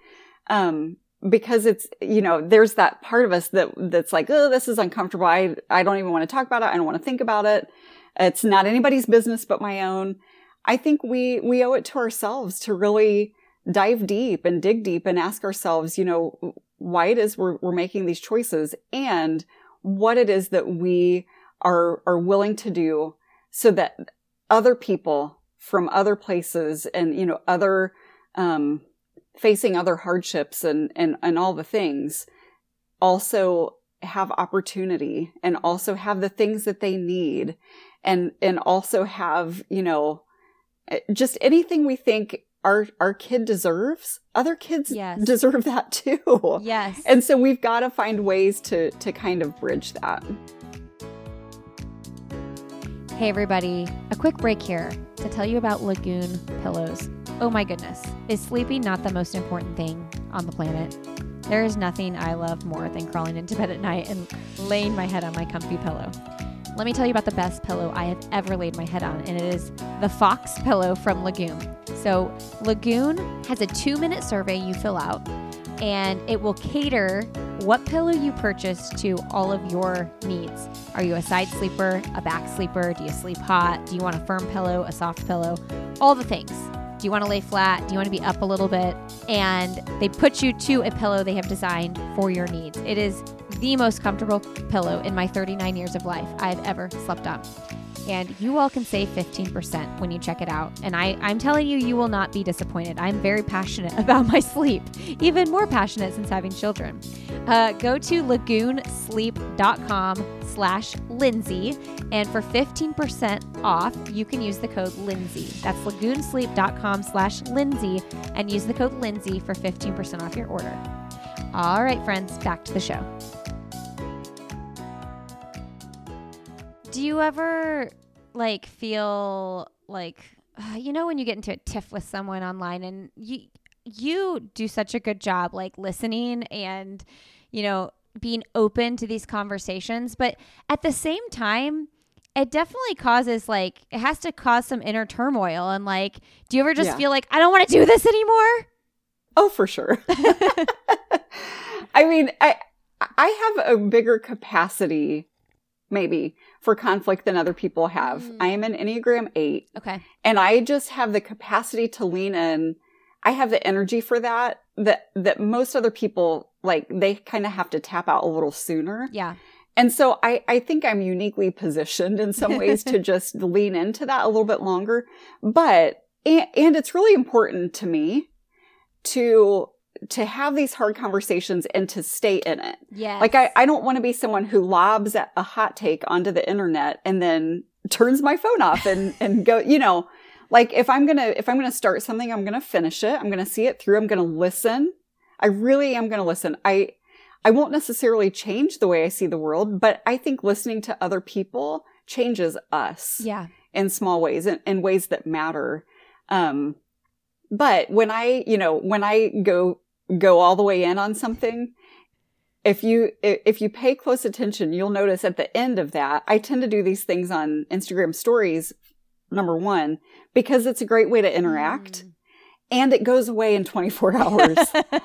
Um, because it's, you know, there's that part of us that, that's like, oh, this is uncomfortable. I, I don't even want to talk about it. I don't want to think about it. It's not anybody's business but my own. I think we, we owe it to ourselves to really dive deep and dig deep and ask ourselves, you know, why it is we're, we're making these choices and what it is that we are, are willing to do so that other people from other places and, you know, other, um, facing other hardships and, and, and all the things also have opportunity and also have the things that they need and, and also have, you know, eh, just anything we think our our kid deserves other kids yes. deserve that too. Yes. And so we've got to find ways to to kind of bridge that. Hey everybody. A quick break here to tell you about lagoon pillows Oh my goodness. Is sleeping not the most important thing on the planet? There is nothing I love more than crawling into bed at night and laying my head on my comfy pillow. Let me tell you about the best pillow I have ever laid my head on, and it is the Fox pillow from Lagoon. So, Lagoon has a two minute survey you fill out, and it will cater what pillow you purchase to all of your needs. Are you a side sleeper, a back sleeper? Do you sleep hot? Do you want a firm pillow, a soft pillow? All the things. Do you want to lay flat? Do you want to be up a little bit? And they put you to a pillow they have designed for your needs. It is the most comfortable pillow in my 39 years of life I've ever slept on and you all can save 15% when you check it out. And I, I'm telling you, you will not be disappointed. I'm very passionate about my sleep, even more passionate since having children. Uh, go to lagoonsleep.com slash Lindsay, and for 15% off, you can use the code Lindsay. That's lagoonsleep.com slash Lindsay, and use the code Lindsay for 15% off your order. All right, friends, back to the show. Do you ever like feel like uh, you know when you get into a tiff with someone online and you you do such a good job like listening and you know being open to these conversations, but at the same time it definitely causes like it has to cause some inner turmoil and like do you ever just yeah. feel like I don't want to do this anymore? Oh, for sure. I mean, I I have a bigger capacity maybe for conflict than other people have. Mm. I am an Enneagram 8. Okay. And I just have the capacity to lean in. I have the energy for that that that most other people like they kind of have to tap out a little sooner. Yeah. And so I, I think I'm uniquely positioned in some ways to just lean into that a little bit longer. But, and, and it's really important to me to to have these hard conversations and to stay in it. Yeah. Like I, I don't want to be someone who lobs a hot take onto the internet and then turns my phone off and, and go, you know, like if I'm going to, if I'm going to start something, I'm going to finish it. I'm going to see it through. I'm going to listen. I really am going to listen. I, I won't necessarily change the way I see the world, but I think listening to other people changes us. Yeah. In small ways, in, in ways that matter. Um, but when I, you know, when I go go all the way in on something, if you if you pay close attention, you'll notice at the end of that, I tend to do these things on Instagram stories number 1 because it's a great way to interact. Mm. And it goes away in 24 hours.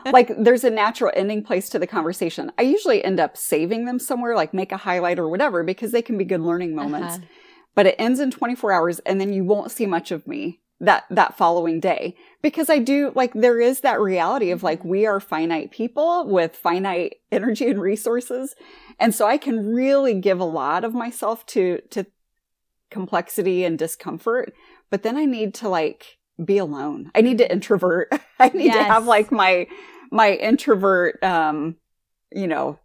like there's a natural ending place to the conversation. I usually end up saving them somewhere, like make a highlight or whatever, because they can be good learning moments. Uh-huh. But it ends in 24 hours and then you won't see much of me that that following day. Because i do like there is that reality of like we are finite people with finite energy and resources. And so i can really give a lot of myself to to complexity and discomfort but then i need to like be alone. I need to introvert. I need yes. to have like my my introvert um you know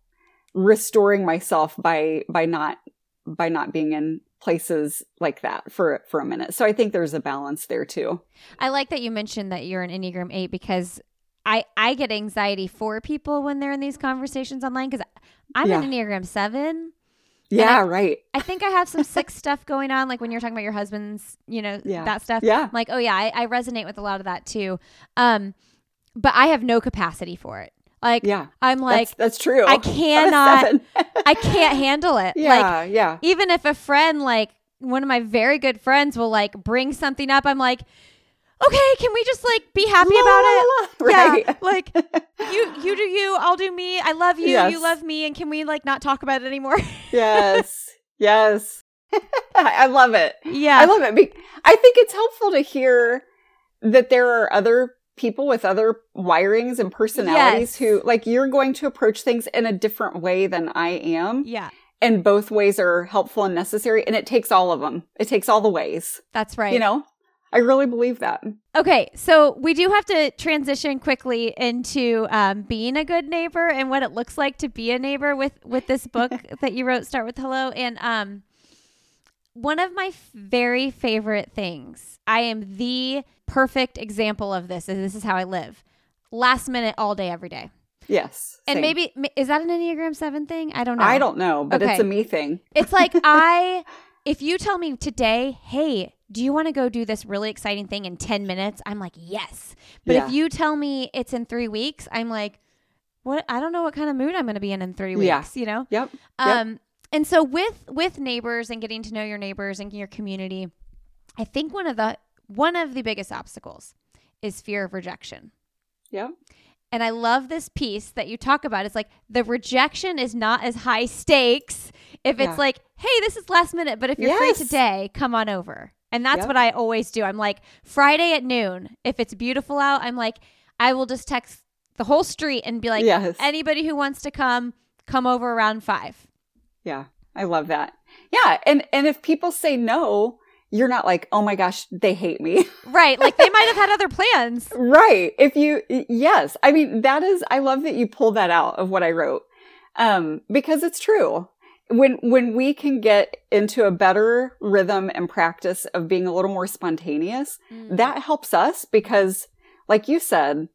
restoring myself by by not by not being in places like that for for a minute. So I think there's a balance there too. I like that you mentioned that you're an Enneagram 8 because I I get anxiety for people when they're in these conversations online because I'm Yeah. an Enneagram seven. Yeah, right. I think I have some sick stuff going on, like when you're talking about your husband's, you know, Yeah. that stuff. Yeah. I'm like, oh yeah, I, I resonate with a lot of that too. Um, but I have no capacity for it. Like, Yeah. I'm like, that's, that's true. I cannot. I can't handle it. Like, yeah, yeah. even if a friend, like one of my very good friends, will like bring something up, I'm like, okay, can we just like be happy La, about la, it? la, la. Right. Yeah, like you, you do you, I'll do me. I love you, Yes. you love me, and can we like not talk about it anymore? yes. Yes. I I love it. yeah, I love it. I think it's helpful to hear that there are other people with other wirings and personalities Yes. who like you're going to approach things in a different way than I am. yeah, And both ways are helpful and necessary. And it takes all of them. It takes all the ways. that's right. You know, I really believe that. Okay, so we do have to transition quickly into um, being a good neighbor and what it looks like to be a neighbor with with this book that you wrote, Start with Hello. And um, one of my very favorite things, I am the perfect example of this, and this is how I live: last minute, all day, every day. Yes. And same. maybe is that an Enneagram Seven thing? I don't know. I don't know, but it's a me thing. It's like I, if you tell me today, hey, do you want to go do this really exciting thing in 10 minutes? I'm like, yes. But Yeah. if you tell me it's in three weeks, I'm like, what? I don't know what kind of mood I'm going to be in in three weeks, Yeah. you know? Yep. Um, and so with, with neighbors and getting to know your neighbors and your community, I think one of the, one of the biggest obstacles is fear of rejection. Yeah. And I love this piece that you talk about. It's like the rejection is not as high stakes if it's Yeah. like, hey, this is last minute, but if you're free today, come on over. And that's Yep. what I always do. I'm like, Friday at noon, if it's beautiful out, I'm like, I will just text the whole street and be like, Yes. anybody who wants to come, come over around five. Yeah, I love that. Yeah, and and if people say no, you're not like, "Oh my gosh, they hate me." Right. Like they might have had other plans. right. If you yes, I mean that is I love that you pulled that out of what I wrote. Um because it's true. When when we can get into a better rhythm and practice of being a little more spontaneous, that helps us because like you said,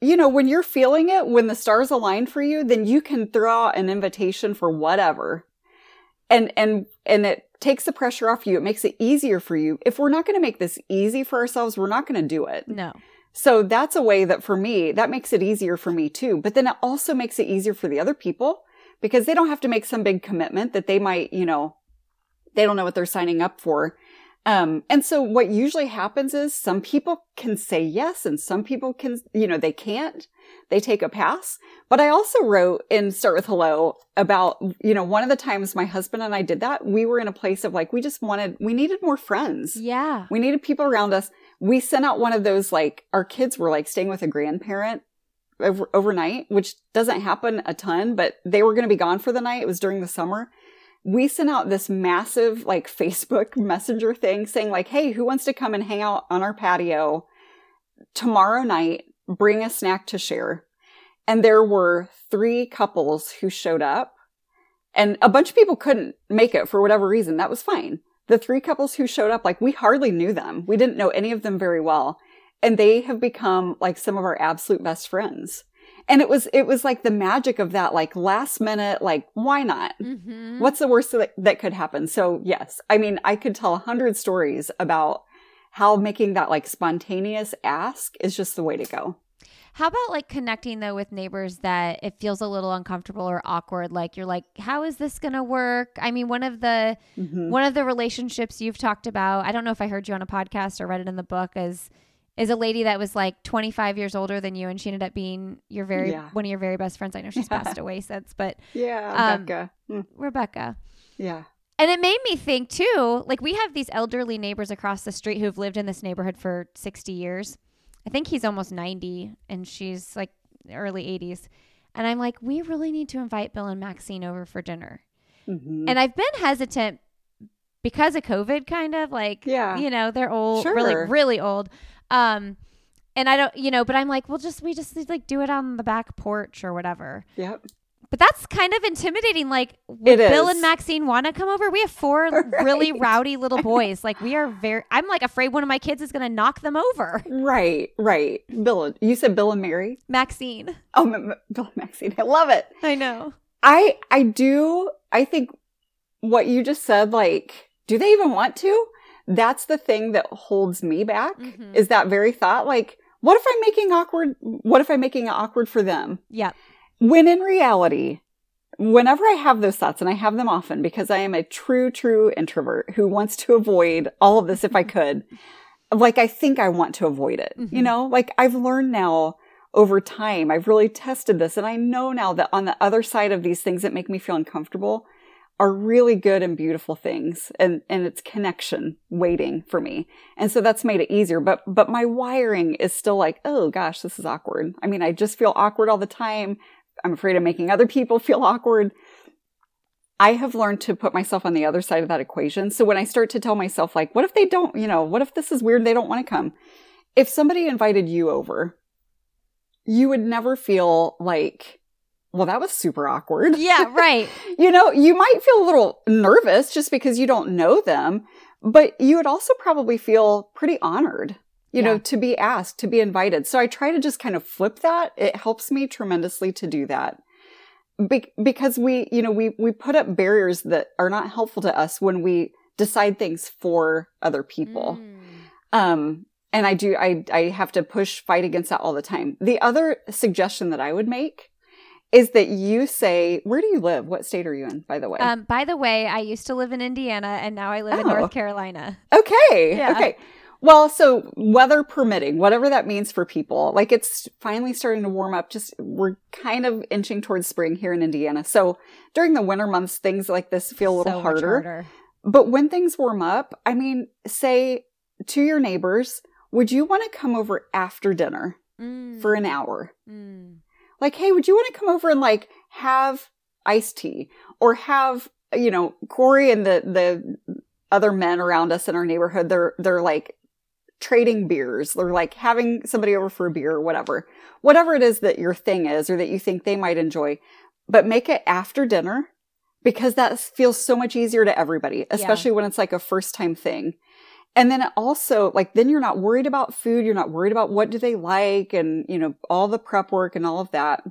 you know, when you're feeling it, when the stars align for you, then you can throw out an invitation for whatever. And and and it takes the pressure off you. It makes it easier for you. If we're not going to make this easy for ourselves, we're not going to do it. no. So that's a way that for me, that makes it easier for me too. But then it also makes it easier for the other people because they don't have to make some big commitment that they might, you know, they don't know what they're signing up for. Um, and so what usually happens is some people can say yes and some people can, you know, they can't. They take a pass. But I also wrote in Start with Hello about, you know, one of the times my husband and I did that, we were in a place of like, we just wanted, we needed more friends. Yeah. We needed people around us. We sent out one of those, like, our kids were like staying with a grandparent over, overnight, which doesn't happen a ton, but they were going to be gone for the night. It was during the summer. We sent out this massive, like, Facebook messenger thing saying, like, hey, who wants to come and hang out on our patio tomorrow night? Bring a snack to share. And there were three couples who showed up and a bunch of people couldn't make it for whatever reason. That was fine the three couples who showed up, like we hardly knew them. We didn't know any of them very well. And they have become like some of our absolute best friends. And it was, it was like the magic of that, like last minute, like, why not? Mm-hmm. What's the worst that, that could happen? So yes, I mean, I could tell a hundred stories about how making that like spontaneous ask is just the way to go. How about like connecting though with neighbors that it feels a little uncomfortable or awkward? Like you're like, how is this going to work? I mean, one of the Mhm. one of the relationships you've talked about, I don't know if I heard you on a podcast or read it in the book, is is a lady that was like 25 years older than you, and she ended up being your very Yeah. one of your very best friends. I know she's passed away since, but Yeah, Um, Becca. Mm, Rebecca. yeah. And it made me think too, like we have these elderly neighbors across the street who've lived in this neighborhood for 60 years. I think he's almost 90 and she's like early 80s. And I'm like, we really need to invite Bill and Maxine over for dinner. Mhm. And I've been hesitant because of COVID, kind of like, Yeah. you know, they're old, Sure. really, really old. Um, and I don't, you know, but I'm like, well, just, we just like do it on the back porch or whatever. Yep. But that's kind of intimidating. Like, would Bill and Maxine want to come over? We have four really rowdy little boys. Like, we are very, I'm like afraid one of my kids is going to knock them over. Right, right. Bill, and- you said Bill and Mary. Maxine. Oh, M- M- Bill and Maxine. I love it. I know. I I do. I think what you just said. Like, do they even want to? That's the thing that holds me back. Mhm. Is that very thought? Like, what if I'm making awkward? What if I'm making it awkward for them? yeah When in reality, whenever I have those thoughts, and I have them often because I am a true, true introvert who wants to avoid all of this if I could, like I think I want to avoid it. You Mhm. know, like I've learned now over time, I've really tested this, and I know now that on the other side of these things that make me feel uncomfortable are really good and beautiful things and and it's connection waiting for me. And so that's made it easier. But but my wiring is still like oh gosh this is awkward. I mean i just feel awkward all the time. I'm afraid of making other people feel awkward. I have learned to put myself on the other side of that equation. So when i start to tell myself like what if they don't you know what if this is weird? They don't want to come. If somebody invited you over you would never feel like well that was super awkward Yeah, right. you know, you might feel a little nervous just because you don't know them, but you would also probably feel pretty honored, you know, to be asked, to be invited. So I try to just kind of flip that. It helps me tremendously to do that. Be- because we, you know, we, we put up barriers that are not helpful to us when we decide things for other people. Mm. Um, and I do, I, I have to push, fight against that all the time. The other suggestion that I would make is that you say, where do you live? What state are you in, by the way? Um, by the way, I used to live in Indiana and now I live in Oh. North Carolina. okay. Yeah. Okay. Well, so weather permitting, whatever that means for people, like it's finally starting to warm up. Just we're kind of inching towards spring here in Indiana. So during the winter months, things like this feel a little So harder. harder. But when things warm up, I mean, say to your neighbors, would you want to come over after dinner Mm. for an hour? Mm. Like, hey, would you want to come over and like have iced tea or have, you know, Corey and the, the other men around us in our neighborhood, they're, they're like trading beers. They're like having somebody over for a beer or whatever, whatever it is that your thing is or that you think they might enjoy, but make it after dinner because that feels so much easier to everybody, especially when it's like a first time thing. And then it also like then you're not worried about food, you're not worried about what do they like and you know all the prep work and all of that.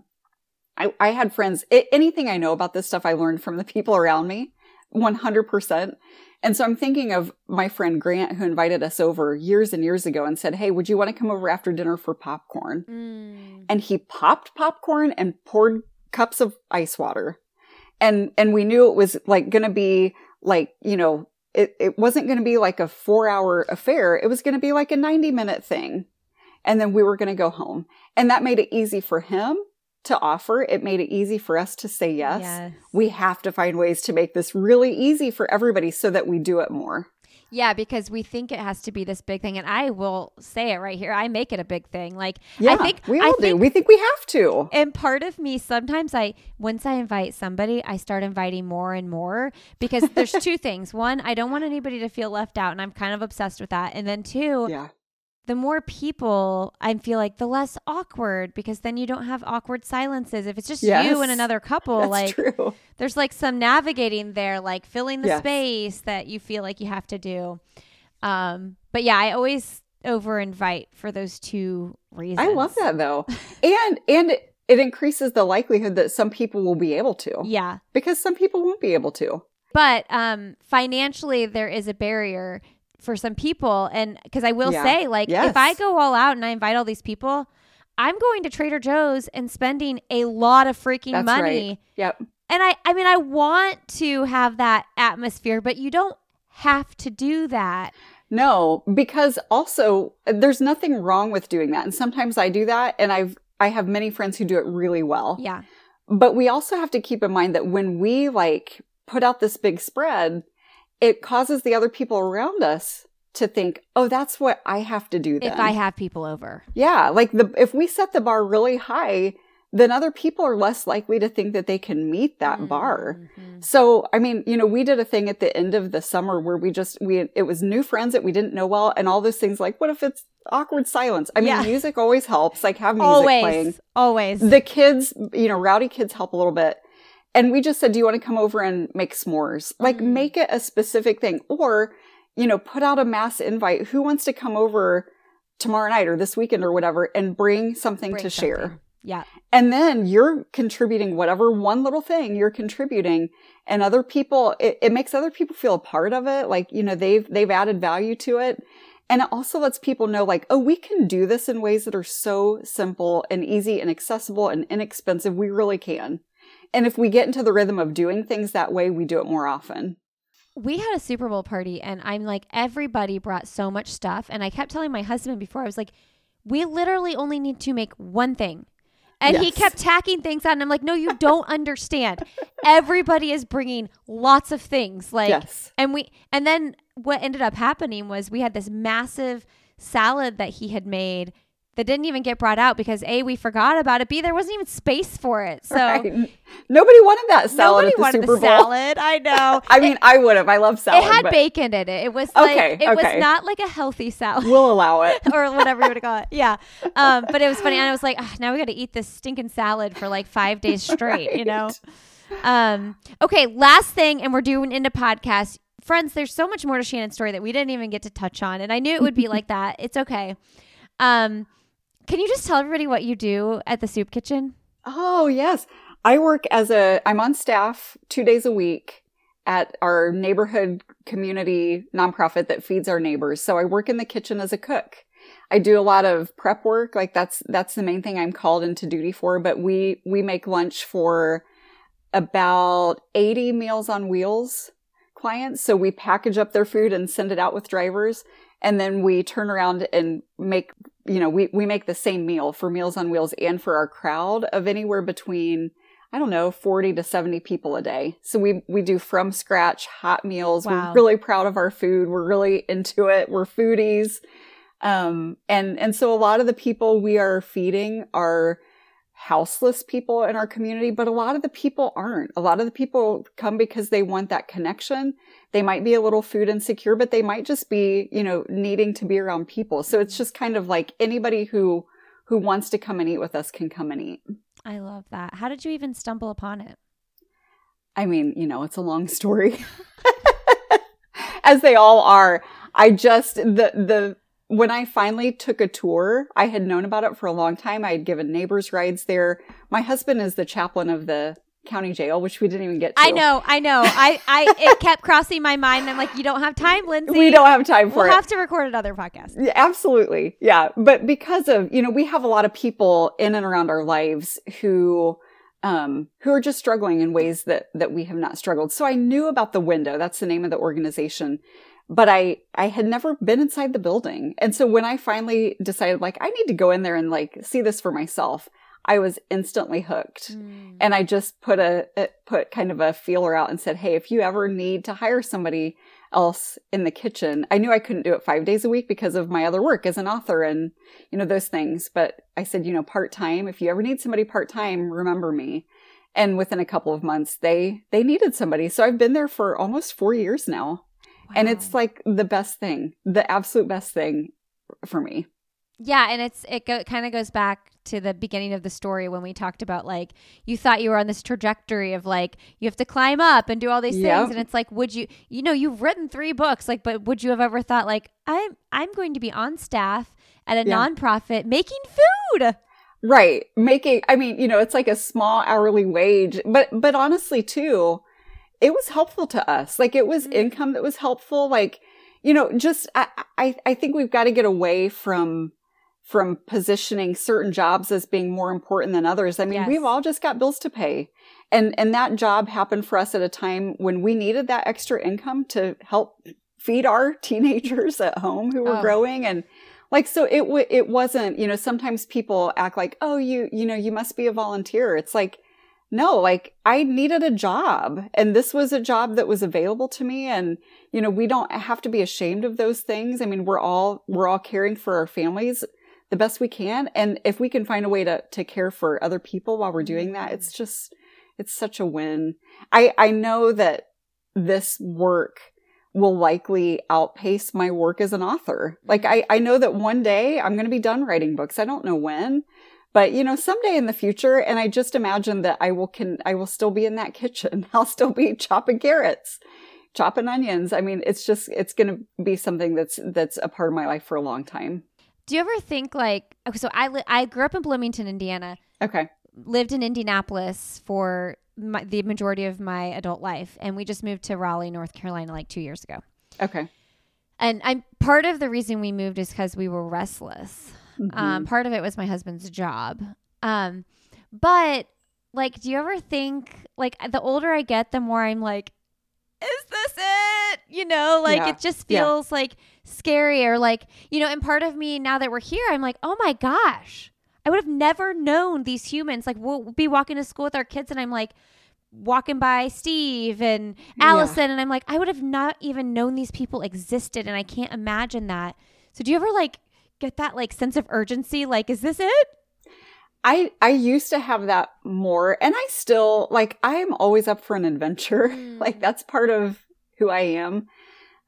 I, I had friends, a- anything I know about this stuff I learned from the people around me, 100%. And so I'm thinking of my friend Grant who invited us over years and years ago and said, Hey, would you want to come over after dinner for popcorn? Mm. and he popped popcorn and poured cups of ice water. And, and we knew it was like going to be like, you know, it, it wasn't going to be like a four hour affair. It was going to be like a 90 minute thing. And then we were going to go home. And that made it easy for him to offer. It made it easy for us to say yes. Yes. We have to find ways to make this really easy for everybody so that we do it more. Yeah, because we think it has to be this big thing, and I will say it right here. I make it a big thing. Like Yeah, I think we I all do. think We think we have to. And part of me, sometimes I, once I invite somebody, I start inviting more and more because there's two things. One, I don't want anybody to feel left out, and I'm kind of obsessed with that. And then two, Yeah. The more people, I feel like the less awkward because then you don't have awkward silences. If it's just you and another couple, That's like true. there's like some navigating there, like filling the Yes. space that you feel like you have to do. Um, but yeah, I always over invite for those two reasons. I love that though. and and it, it increases the likelihood that some people will be able to Yeah. because some people won't be able to. But um, financially, there is a barrier for some people. And because I will Yeah. say, like, Yes. if I go all out and I invite all these people, I'm going to Trader Joe's and spending a lot of freaking That's money. right. Yep. And I, I mean, I want to have that atmosphere, but you don't have to do that. No, because also uh, there's nothing wrong with doing that. And sometimes I do that and I've I have many friends who do it really well. Yeah. But we also have to keep in mind that when we like put out this big spread, it causes the other people around us to think, "Oh, that's what I have to do then." If I have people over. Yeah, like the if we set the bar really high, then other people are less likely to think that they can meet that bar. Mhm. So, I mean, you know, we did a thing at the end of the summer where we just we it was new friends that we didn't know well and all those things like what if it's awkward silence? I mean, Yeah. music always helps, like have music Always. playing. Always. The kids, you know, rowdy kids help a little bit. And we just said, do you want to come over and make s'mores? Like Mm. make it a specific thing or, you know, put out a mass invite. Who wants to come over tomorrow night or this weekend or whatever and bring something Bring to share? Yeah. And then you're contributing whatever one little thing you're contributing and other people, it, it makes other people feel a part of it. Like, you know, they've, they've added value to it. And it also lets people know like, oh, we can do this in ways that are so simple and easy and accessible and inexpensive. We really can. And if we get into the rhythm of doing things that way, we do it more often. we had a Super Bowl party and I'm like, everybody brought so much stuff. And I kept telling my husband before, I was like, we literally only need to make one thing. And he kept tacking things on. And I'm like, no, you don't understand. Everybody is bringing lots of things. Like, yes. and we, and then what ended up happening was we had this massive salad that he had made that didn't even get brought out because A, we forgot about it. B, there wasn't even space for it. So Right. Nobody wanted that salad nobody at the wanted Super the Bowl. salad. I know. I mean, I would have. I love salad. it had but bacon in it. It was like Okay, it okay. was not like a healthy salad We'll allow it. or whatever you would call it. Yeah. Um, but it was funny. And I was like, "Ah, now we got to eat this stinking salad for like five days straight, you know? Um, okay. Last thing, and we're doing into podcast. Friends, there's so much more to Shannan's story that we didn't even get to touch on. And I knew it would be like that. It's okay. Um, can you just tell everybody what you do at the soup kitchen? Oh, yes. I work as a, I'm on staff two days a week at our neighborhood community nonprofit that feeds our neighbors. So I work in the kitchen as a cook. I do a lot of prep work. Like that's, that's the main thing I'm called into duty for. But we, we make lunch for about 80 Meals on Wheels clients. So we package up their food and send it out with drivers. And then we turn around and make, you know, we, we make the same meal for Meals on Wheels and for our crowd of anywhere between, I don't know, 40 to 70 people a day. So we, we do from scratch hot meals. Wow. We're really proud of our food. We're really into it. We're foodies. Um, and, and so a lot of the people we are feeding are houseless people in our community, but a lot of the people aren't. A lot of the people come because they want that connection. They might be a little food insecure, but they might just be, you know, needing to be around people. So it's just kind of like anybody who, who wants to come and eat with us can come and eat. I love that. How did you even stumble upon it? I mean, you know, it's a long story. As they all are. I just the the when I finally took a tour, I had known about it for a long time. I had given neighbors rides there. My husband is the chaplain of the county jail, which we didn't even get to. I know, I know. I, I, it kept crossing my mind. I'm like, you don't have time, Lindsay. We don't have time for We'll it. have to record another podcast. Yeah, absolutely. Yeah. But because of, you know, we have a lot of people in and around our lives who, um, who are just struggling in ways that, that we have not struggled. So I knew about the window. That's the name of the organization. But I, I had never been inside the building. And so when I finally decided, like, I need to go in there and like see this for myself, I was instantly hooked. Mm. And I just put a, put kind of a feeler out and said, "Hey, if you ever need to hire somebody else in the kitchen, I knew I couldn't do it 5 days a week because of my other work as an author and you know those things, but I said, you know, part-time, if you ever need somebody part-time, remember me." And within a couple of months, they they needed somebody. So I've been there for almost 4 years now. And it's like the best thing, the absolute best thing for me. Yeah, and it's it go, kind of goes back to the beginning of the story when we talked about like you thought you were on this trajectory of like you have to climb up and do all these Yep. things and it's like would you you know you've written 3 books like but would you have ever thought like I'm I'm going to be on staff at a Yeah. nonprofit making food. Right. Making, I mean, you know, it's like a small hourly wage, but, but honestly too, it was helpful to us. Like it was Mhm. income that was helpful. Like, you know, just, I, I, I think we've got to get away from, from positioning certain jobs as being more important than others. I mean, Yes. we've all just got bills to pay. And, and that job happened for us at a time when we needed that extra income to help feed our teenagers at home who were Oh. growing and, like so it w- it wasn't you know sometimes people act like oh you you know you must be a volunteer it's like no like i needed a job and this was a job that was available to me and you know we don't have to be ashamed of those things i mean we're all we're all caring for our families the best we can and if we can find a way to to care for other people while we're doing that it's mm-hmm. just it's such a win i i know that this work will likely outpace my work as an author. Like mm-hmm. I, I know that one day I'm going to be done writing books. I don't know when, But you know, someday in the future, and I just imagine that I will can I will still be in that kitchen. I'll still be chopping carrots, chopping onions. I mean, it's just it's going to be something that's that's a part of my life for a long time. Do you ever think like okay, so I li- I grew up in Bloomington, Indiana. Okay. Lived in Indianapolis for my, the majority of my adult life, and we just moved to Raleigh, North Carolina, like two years ago. Okay. And I'm part of the reason we moved is because we were restless. Mm-hmm. Um, part of it was my husband's job. Um, but like, do you ever think like the older I get, the more I'm like, is this it? You know, like Yeah. it just Yeah. feels like scary or like, you know, and part of me now that we're here, I'm like, oh my gosh, I would have never known these humans. Like we'll be walking to school with our kids and I'm like walking by Steve and Yeah. Allison and I'm like, I would have not even known these people existed and I can't imagine that. So do you ever like get that like sense of urgency? Like, is this it? I I used to have that more and I still like I am always up for an adventure. Mm. like that's part of who I am.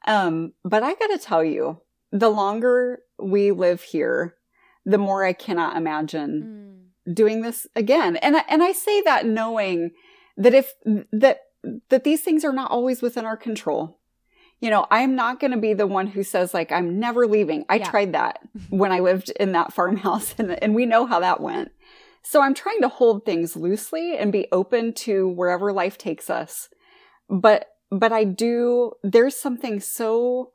Um but I got to tell you, the longer we live here, the more I cannot imagine doing this again. And I, and I say that knowing that if that that these things are not always within our control. You know, I'm not going to be the one who says like I'm never leaving. I Yeah. tried that when I lived in that farmhouse and and we know how that went. So I'm trying to hold things loosely and be open to wherever life takes us. But but I do there's something so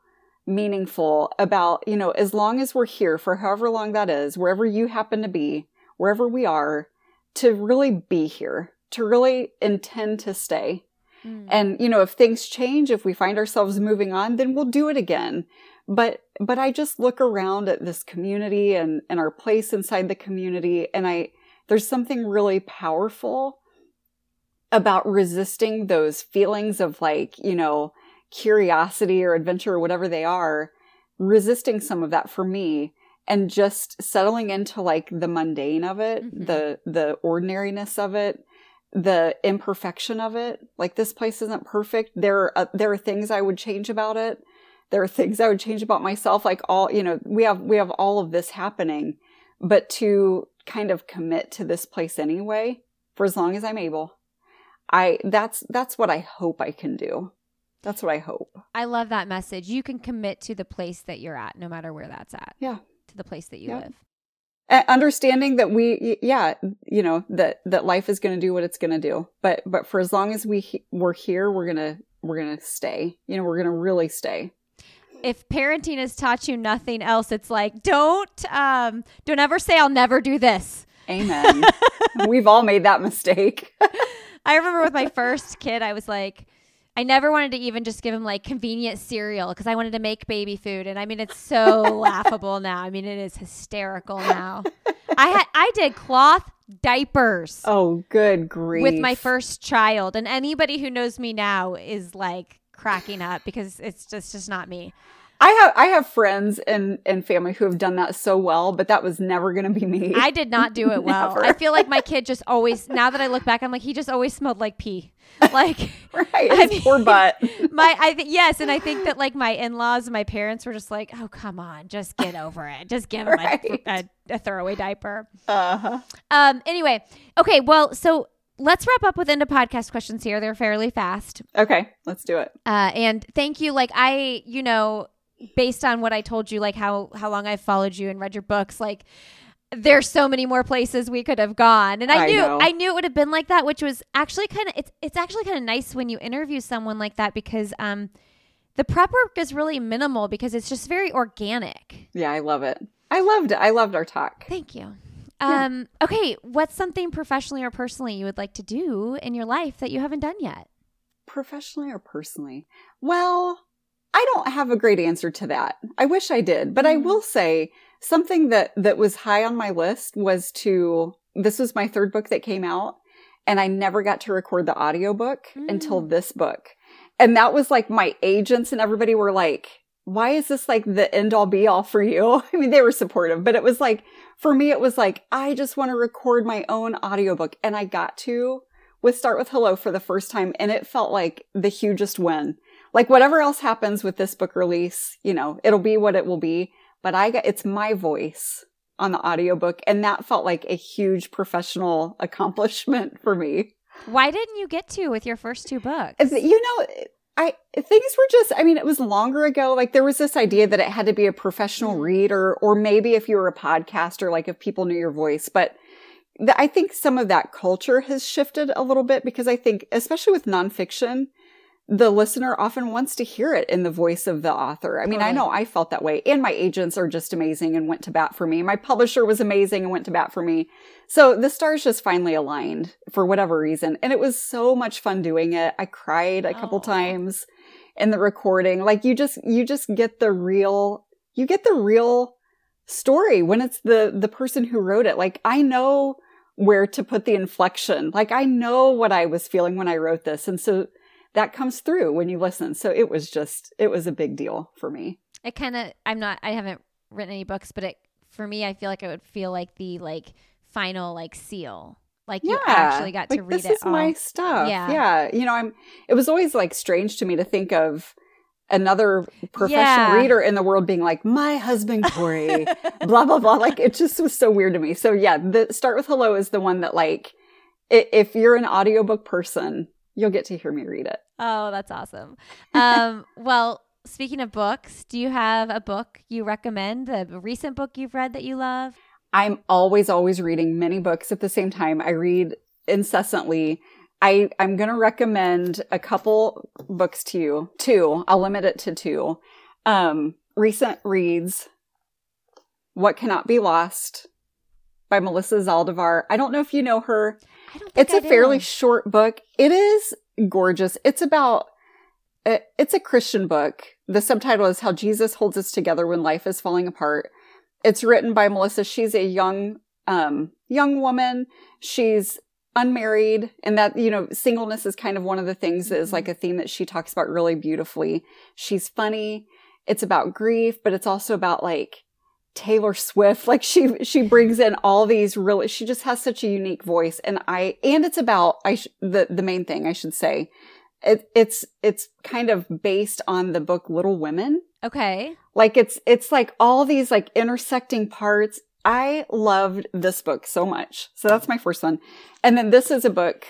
meaningful about, you know, as long as we're here for however long that is, wherever you happen to be, wherever we are, to really be here, to really intend to stay. Mm. And, you know, if things change, if we find ourselves moving on, then we'll do it again. But, but I just look around at this community and, and our place inside the community. And I, there's something really powerful about resisting those feelings of like, you know, curiosity or adventure or whatever they are, resisting some of that for me and just settling into like the mundane of it, Mhm. the, the ordinariness of it, the imperfection of it. Like this place isn't perfect. There are, uh, there are things I would change about it. There are things I would change about myself. Like all, you know, we have, we have all of this happening, but to kind of commit to this place anyway, for as long as I'm able, I, that's, that's what I hope I can do. That's what I hope. I love that message. You can commit to the place that you're at, no matter where that's at. Yeah. To the place that you Yeah. live. Understanding that we yeah you know that that life is going to do what it's going to do. But but for as long as we he- we're here we're going to we're going to stay. You know we're going to really stay. If parenting has taught you nothing else, it's like don't um don't ever say I'll never do this. amen. We've all made that mistake. I remember with my first kid, I was like, I never wanted to even just give him like convenient cereal because I wanted to make baby food. And I mean, it's so laughable now. I mean, it is hysterical now. I had I did cloth diapers oh good grief with my first child, and anybody who knows me now is like cracking up because it's just just not me. I have i have friends and and family who have done that so well but that was never going to be me I did not do it well. I feel like my kid just always. Now that I look back, I'm like he just always smelled like pee. Like right I his poor butt my I th- yes, and I think that like my in laws and my parents were just like, oh come on, just get over it, just give him Right. a, a, a throwaway diaper. uh-huh. Um. Anyway, okay. Well, so let's wrap up with into podcast questions here. They're fairly fast. okay let's do it Uh, and thank you. Like I, you know, based on what I told you, like how how long I've followed you and read your books, like there's so many more places we could have gone. And I, I knew know. I knew it would have been like that, which was actually kind of it's it's actually kind of nice when you interview someone like that because um the prep work is really minimal because it's just very organic. yeah i love it i loved it i loved our talk Thank you. Yeah. Um okay, what's something professionally or personally you would like to do in your life that you haven't done yet? professionally or personally? Well, I don't have a great answer to that. I wish I did, but I Mhm. will say something that that was high on my list was to this was my third book that came out and I never got to record the audiobook until Mm. this book. And that was like my agents and everybody were like, why is this like the end all be all for you? I mean, they were supportive, but it was like, for me, it was like, I just want to record my own audiobook. And I got to with Start with Hello for the first time. And it felt like the hugest win. Like whatever else happens with this book release, you know, it'll be what it will be. But I got, it's my voice on the audiobook and that felt like a huge professional accomplishment for me. Why didn't you get to with your first two books? You know, I things were just I mean it was longer ago like there was this idea that it had to be a professional Mm. reader or maybe if you were a podcaster like if people knew your voice but th- I think some of that culture has shifted a little bit because I think especially with nonfiction the listener often wants to hear it in the voice of the author. I mean, I know I felt that way and my agents are just amazing and went to bat for me. My publisher was amazing and went to bat for me. So the stars just finally aligned for whatever reason. And it was so much fun doing it. I cried a couple times in the recording. Like you just, you just get the real, you get the real story when it's the, the person who wrote it. Like I know where to put the inflection. Like I know what I was feeling when I wrote this. And so that comes through when you listen. So it was just, it was a big deal for me. it kind of i'm not i haven't written any books but it for me i feel like it would feel like the like final like seal like yeah. you actually got to like, read this it is my all. stuff. Yeah. Yeah. You know, I'm, it was always like strange to me to think of another professional Yeah. reader in the world being like, my husband, Corey, blah, blah, blah. Like it just was so weird to me. So yeah, the start with hello is the one that like, if you're an audiobook person, you'll get to hear me read it. oh that's awesome um well speaking of books do you have a book you recommend a recent book you've read that you love I'm always, always reading many books at the same time. I read incessantly. I, I'm going to recommend a couple books to you. Two. I'll limit it to two. Um, recent reads. What Cannot Be Lost by Melissa Zaldivar. I don't know if you know her. I don't think It's a a fairly short book. It is gorgeous. It's about, uh, it's a Christian book. The subtitle is How Jesus Holds Us Together When Life is Falling Apart. It's written by Melissa. She's a young, um, young woman. She's unmarried and that, you know, singleness is kind of one of the things that is like a theme that she talks about really beautifully. She's funny. It's about grief, but it's also about like Taylor Swift. Like she, she brings in all these really, she just has such a unique voice. And I, and it's about, I, sh- the, the main thing I should say, it, it's, it's kind of based on the book Little Women. okay Like it's, it's like all these like intersecting parts. I loved this book so much. So that's my first one. And then this is a book,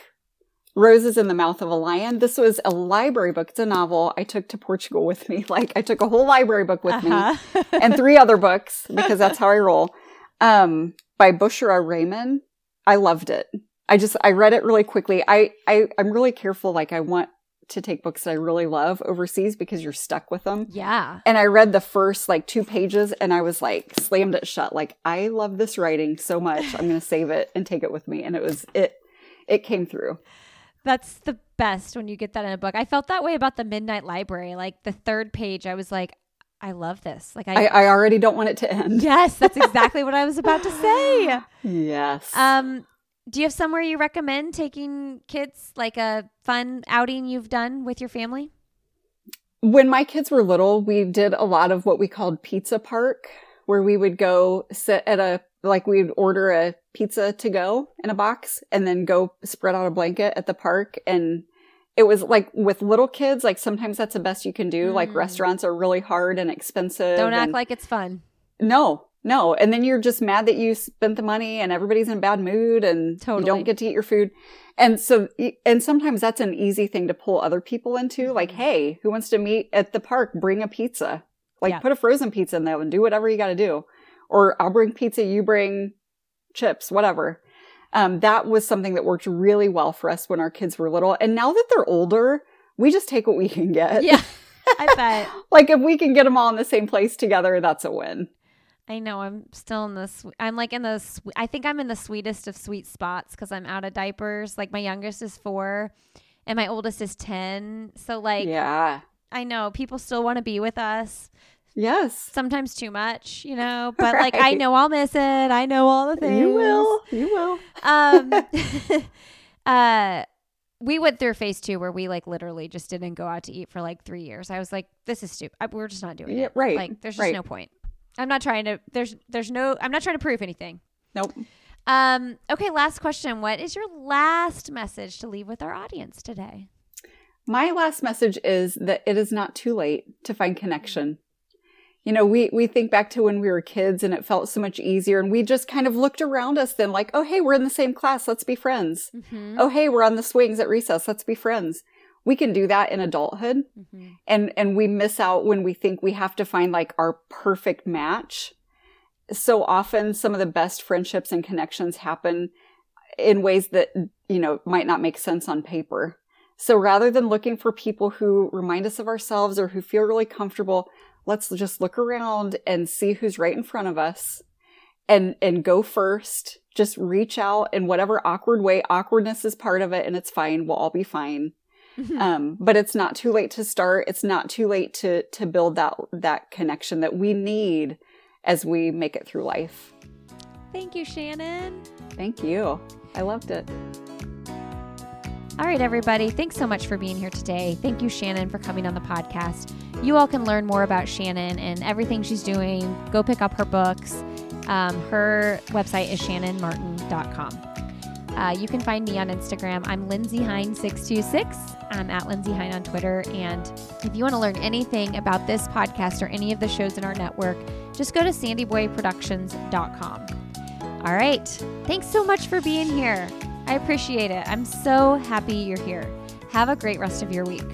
Roses in the Mouth of a Lion. This was a library book. It's a novel I took to Portugal with me. Like I took a whole library book with me Uh-huh. and three other books because that's how I roll. Um, by Bushra Rehman. I loved it. I just, I read it really quickly. I, I, I'm really careful. Like I want to take books that I really love overseas because you're stuck with them. yeah And I read the first like two pages and I was like slammed it shut. Like I love this writing so much. I'm going to save it and take it with me. And it was, it, it came through. That's the best when you get that in a book. I felt that way about the Midnight Library. Like the third page, I was like, I love this. Like I, I, I already don't want it to end. yes, that's exactly what I was about to say. Yes. Um, do you have somewhere you recommend taking kids, like a fun outing you've done with your family? when my kids were little, we did a lot of what we called pizza park, where we would go sit at a, like we'd order a pizza to go in a box and then go spread out a blanket at the park. And it was like with little kids, like sometimes that's the best you can do. Like Mm. restaurants are really hard and expensive. Don't act like it's fun. no, no. And then you're just mad that you spent the money and everybody's in a bad mood and you don't get to eat your food. And so, and sometimes that's an easy thing to pull other people into. Like, Mhm. hey, who wants to meet at the park? Bring a pizza. Like, Yeah. put a frozen pizza in there and do whatever you got to do. Or I'll bring pizza, you bring chips, whatever. Um, that was something that worked really well for us when our kids were little. And now that they're older, we just take what we can get. Yeah, I bet. like if we can get them all in the same place together, that's a win. I know I'm still in the. Sw- I'm like in the. Sw- I think I'm in the sweetest of sweet spots because I'm out of diapers. Like my youngest is four, and my oldest is ten. So like, yeah. I know people still want to be with us. Yes. Sometimes too much, you know. But like, I know I'll miss it. I know all the things. You will. You will. Um. uh. We went through phase two where we like literally just didn't go out to eat for like three years. I was like, "This is stupid. I, we're just not doing Yeah, it. right, Like, there's just right. no point. I'm not trying to. There's there's no. I'm not trying to prove anything. Nope. Um, okay, last question. What is your last message to leave with our audience today? My last message is that it is not too late to find connection. You know, we, we think back to when we were kids and it felt so much easier and we just kind of looked around us then like, oh, hey, we're in the same class. Let's be friends. Mm-hmm. Oh, hey, we're on the swings at recess. Let's be friends. We can do that in adulthood. Mm-hmm. And, and we miss out when we think we have to find like our perfect match. So often some of the best friendships and connections happen in ways that, you know, might not make sense on paper. So rather than looking for people who remind us of ourselves or who feel really comfortable, let's just look around and see who's right in front of us and, and go first. Just reach out in whatever awkward way. Awkwardness is part of it and it's fine. We'll all be fine. Mm-hmm. Um, but it's not too late to start. It's not too late to, to build that, that connection that we need as we make it through life. Thank you, Shannan. Thank you. I loved it. All right, everybody. Thanks so much for being here today. Thank you, Shannan, for coming on the podcast. You all can learn more about Shannan and everything she's doing. Go pick up her books. Um, her website is shannanmartin.com. Uh, you can find me on Instagram. I'm Lindsay Hein626. I'm at Lindsay Hein on Twitter. And if you want to learn anything about this podcast or any of the shows in our network, just go to sandyboyproductions.com. All right. Thanks so much for being here. I appreciate it. I'm so happy you're here. Have a great rest of your week.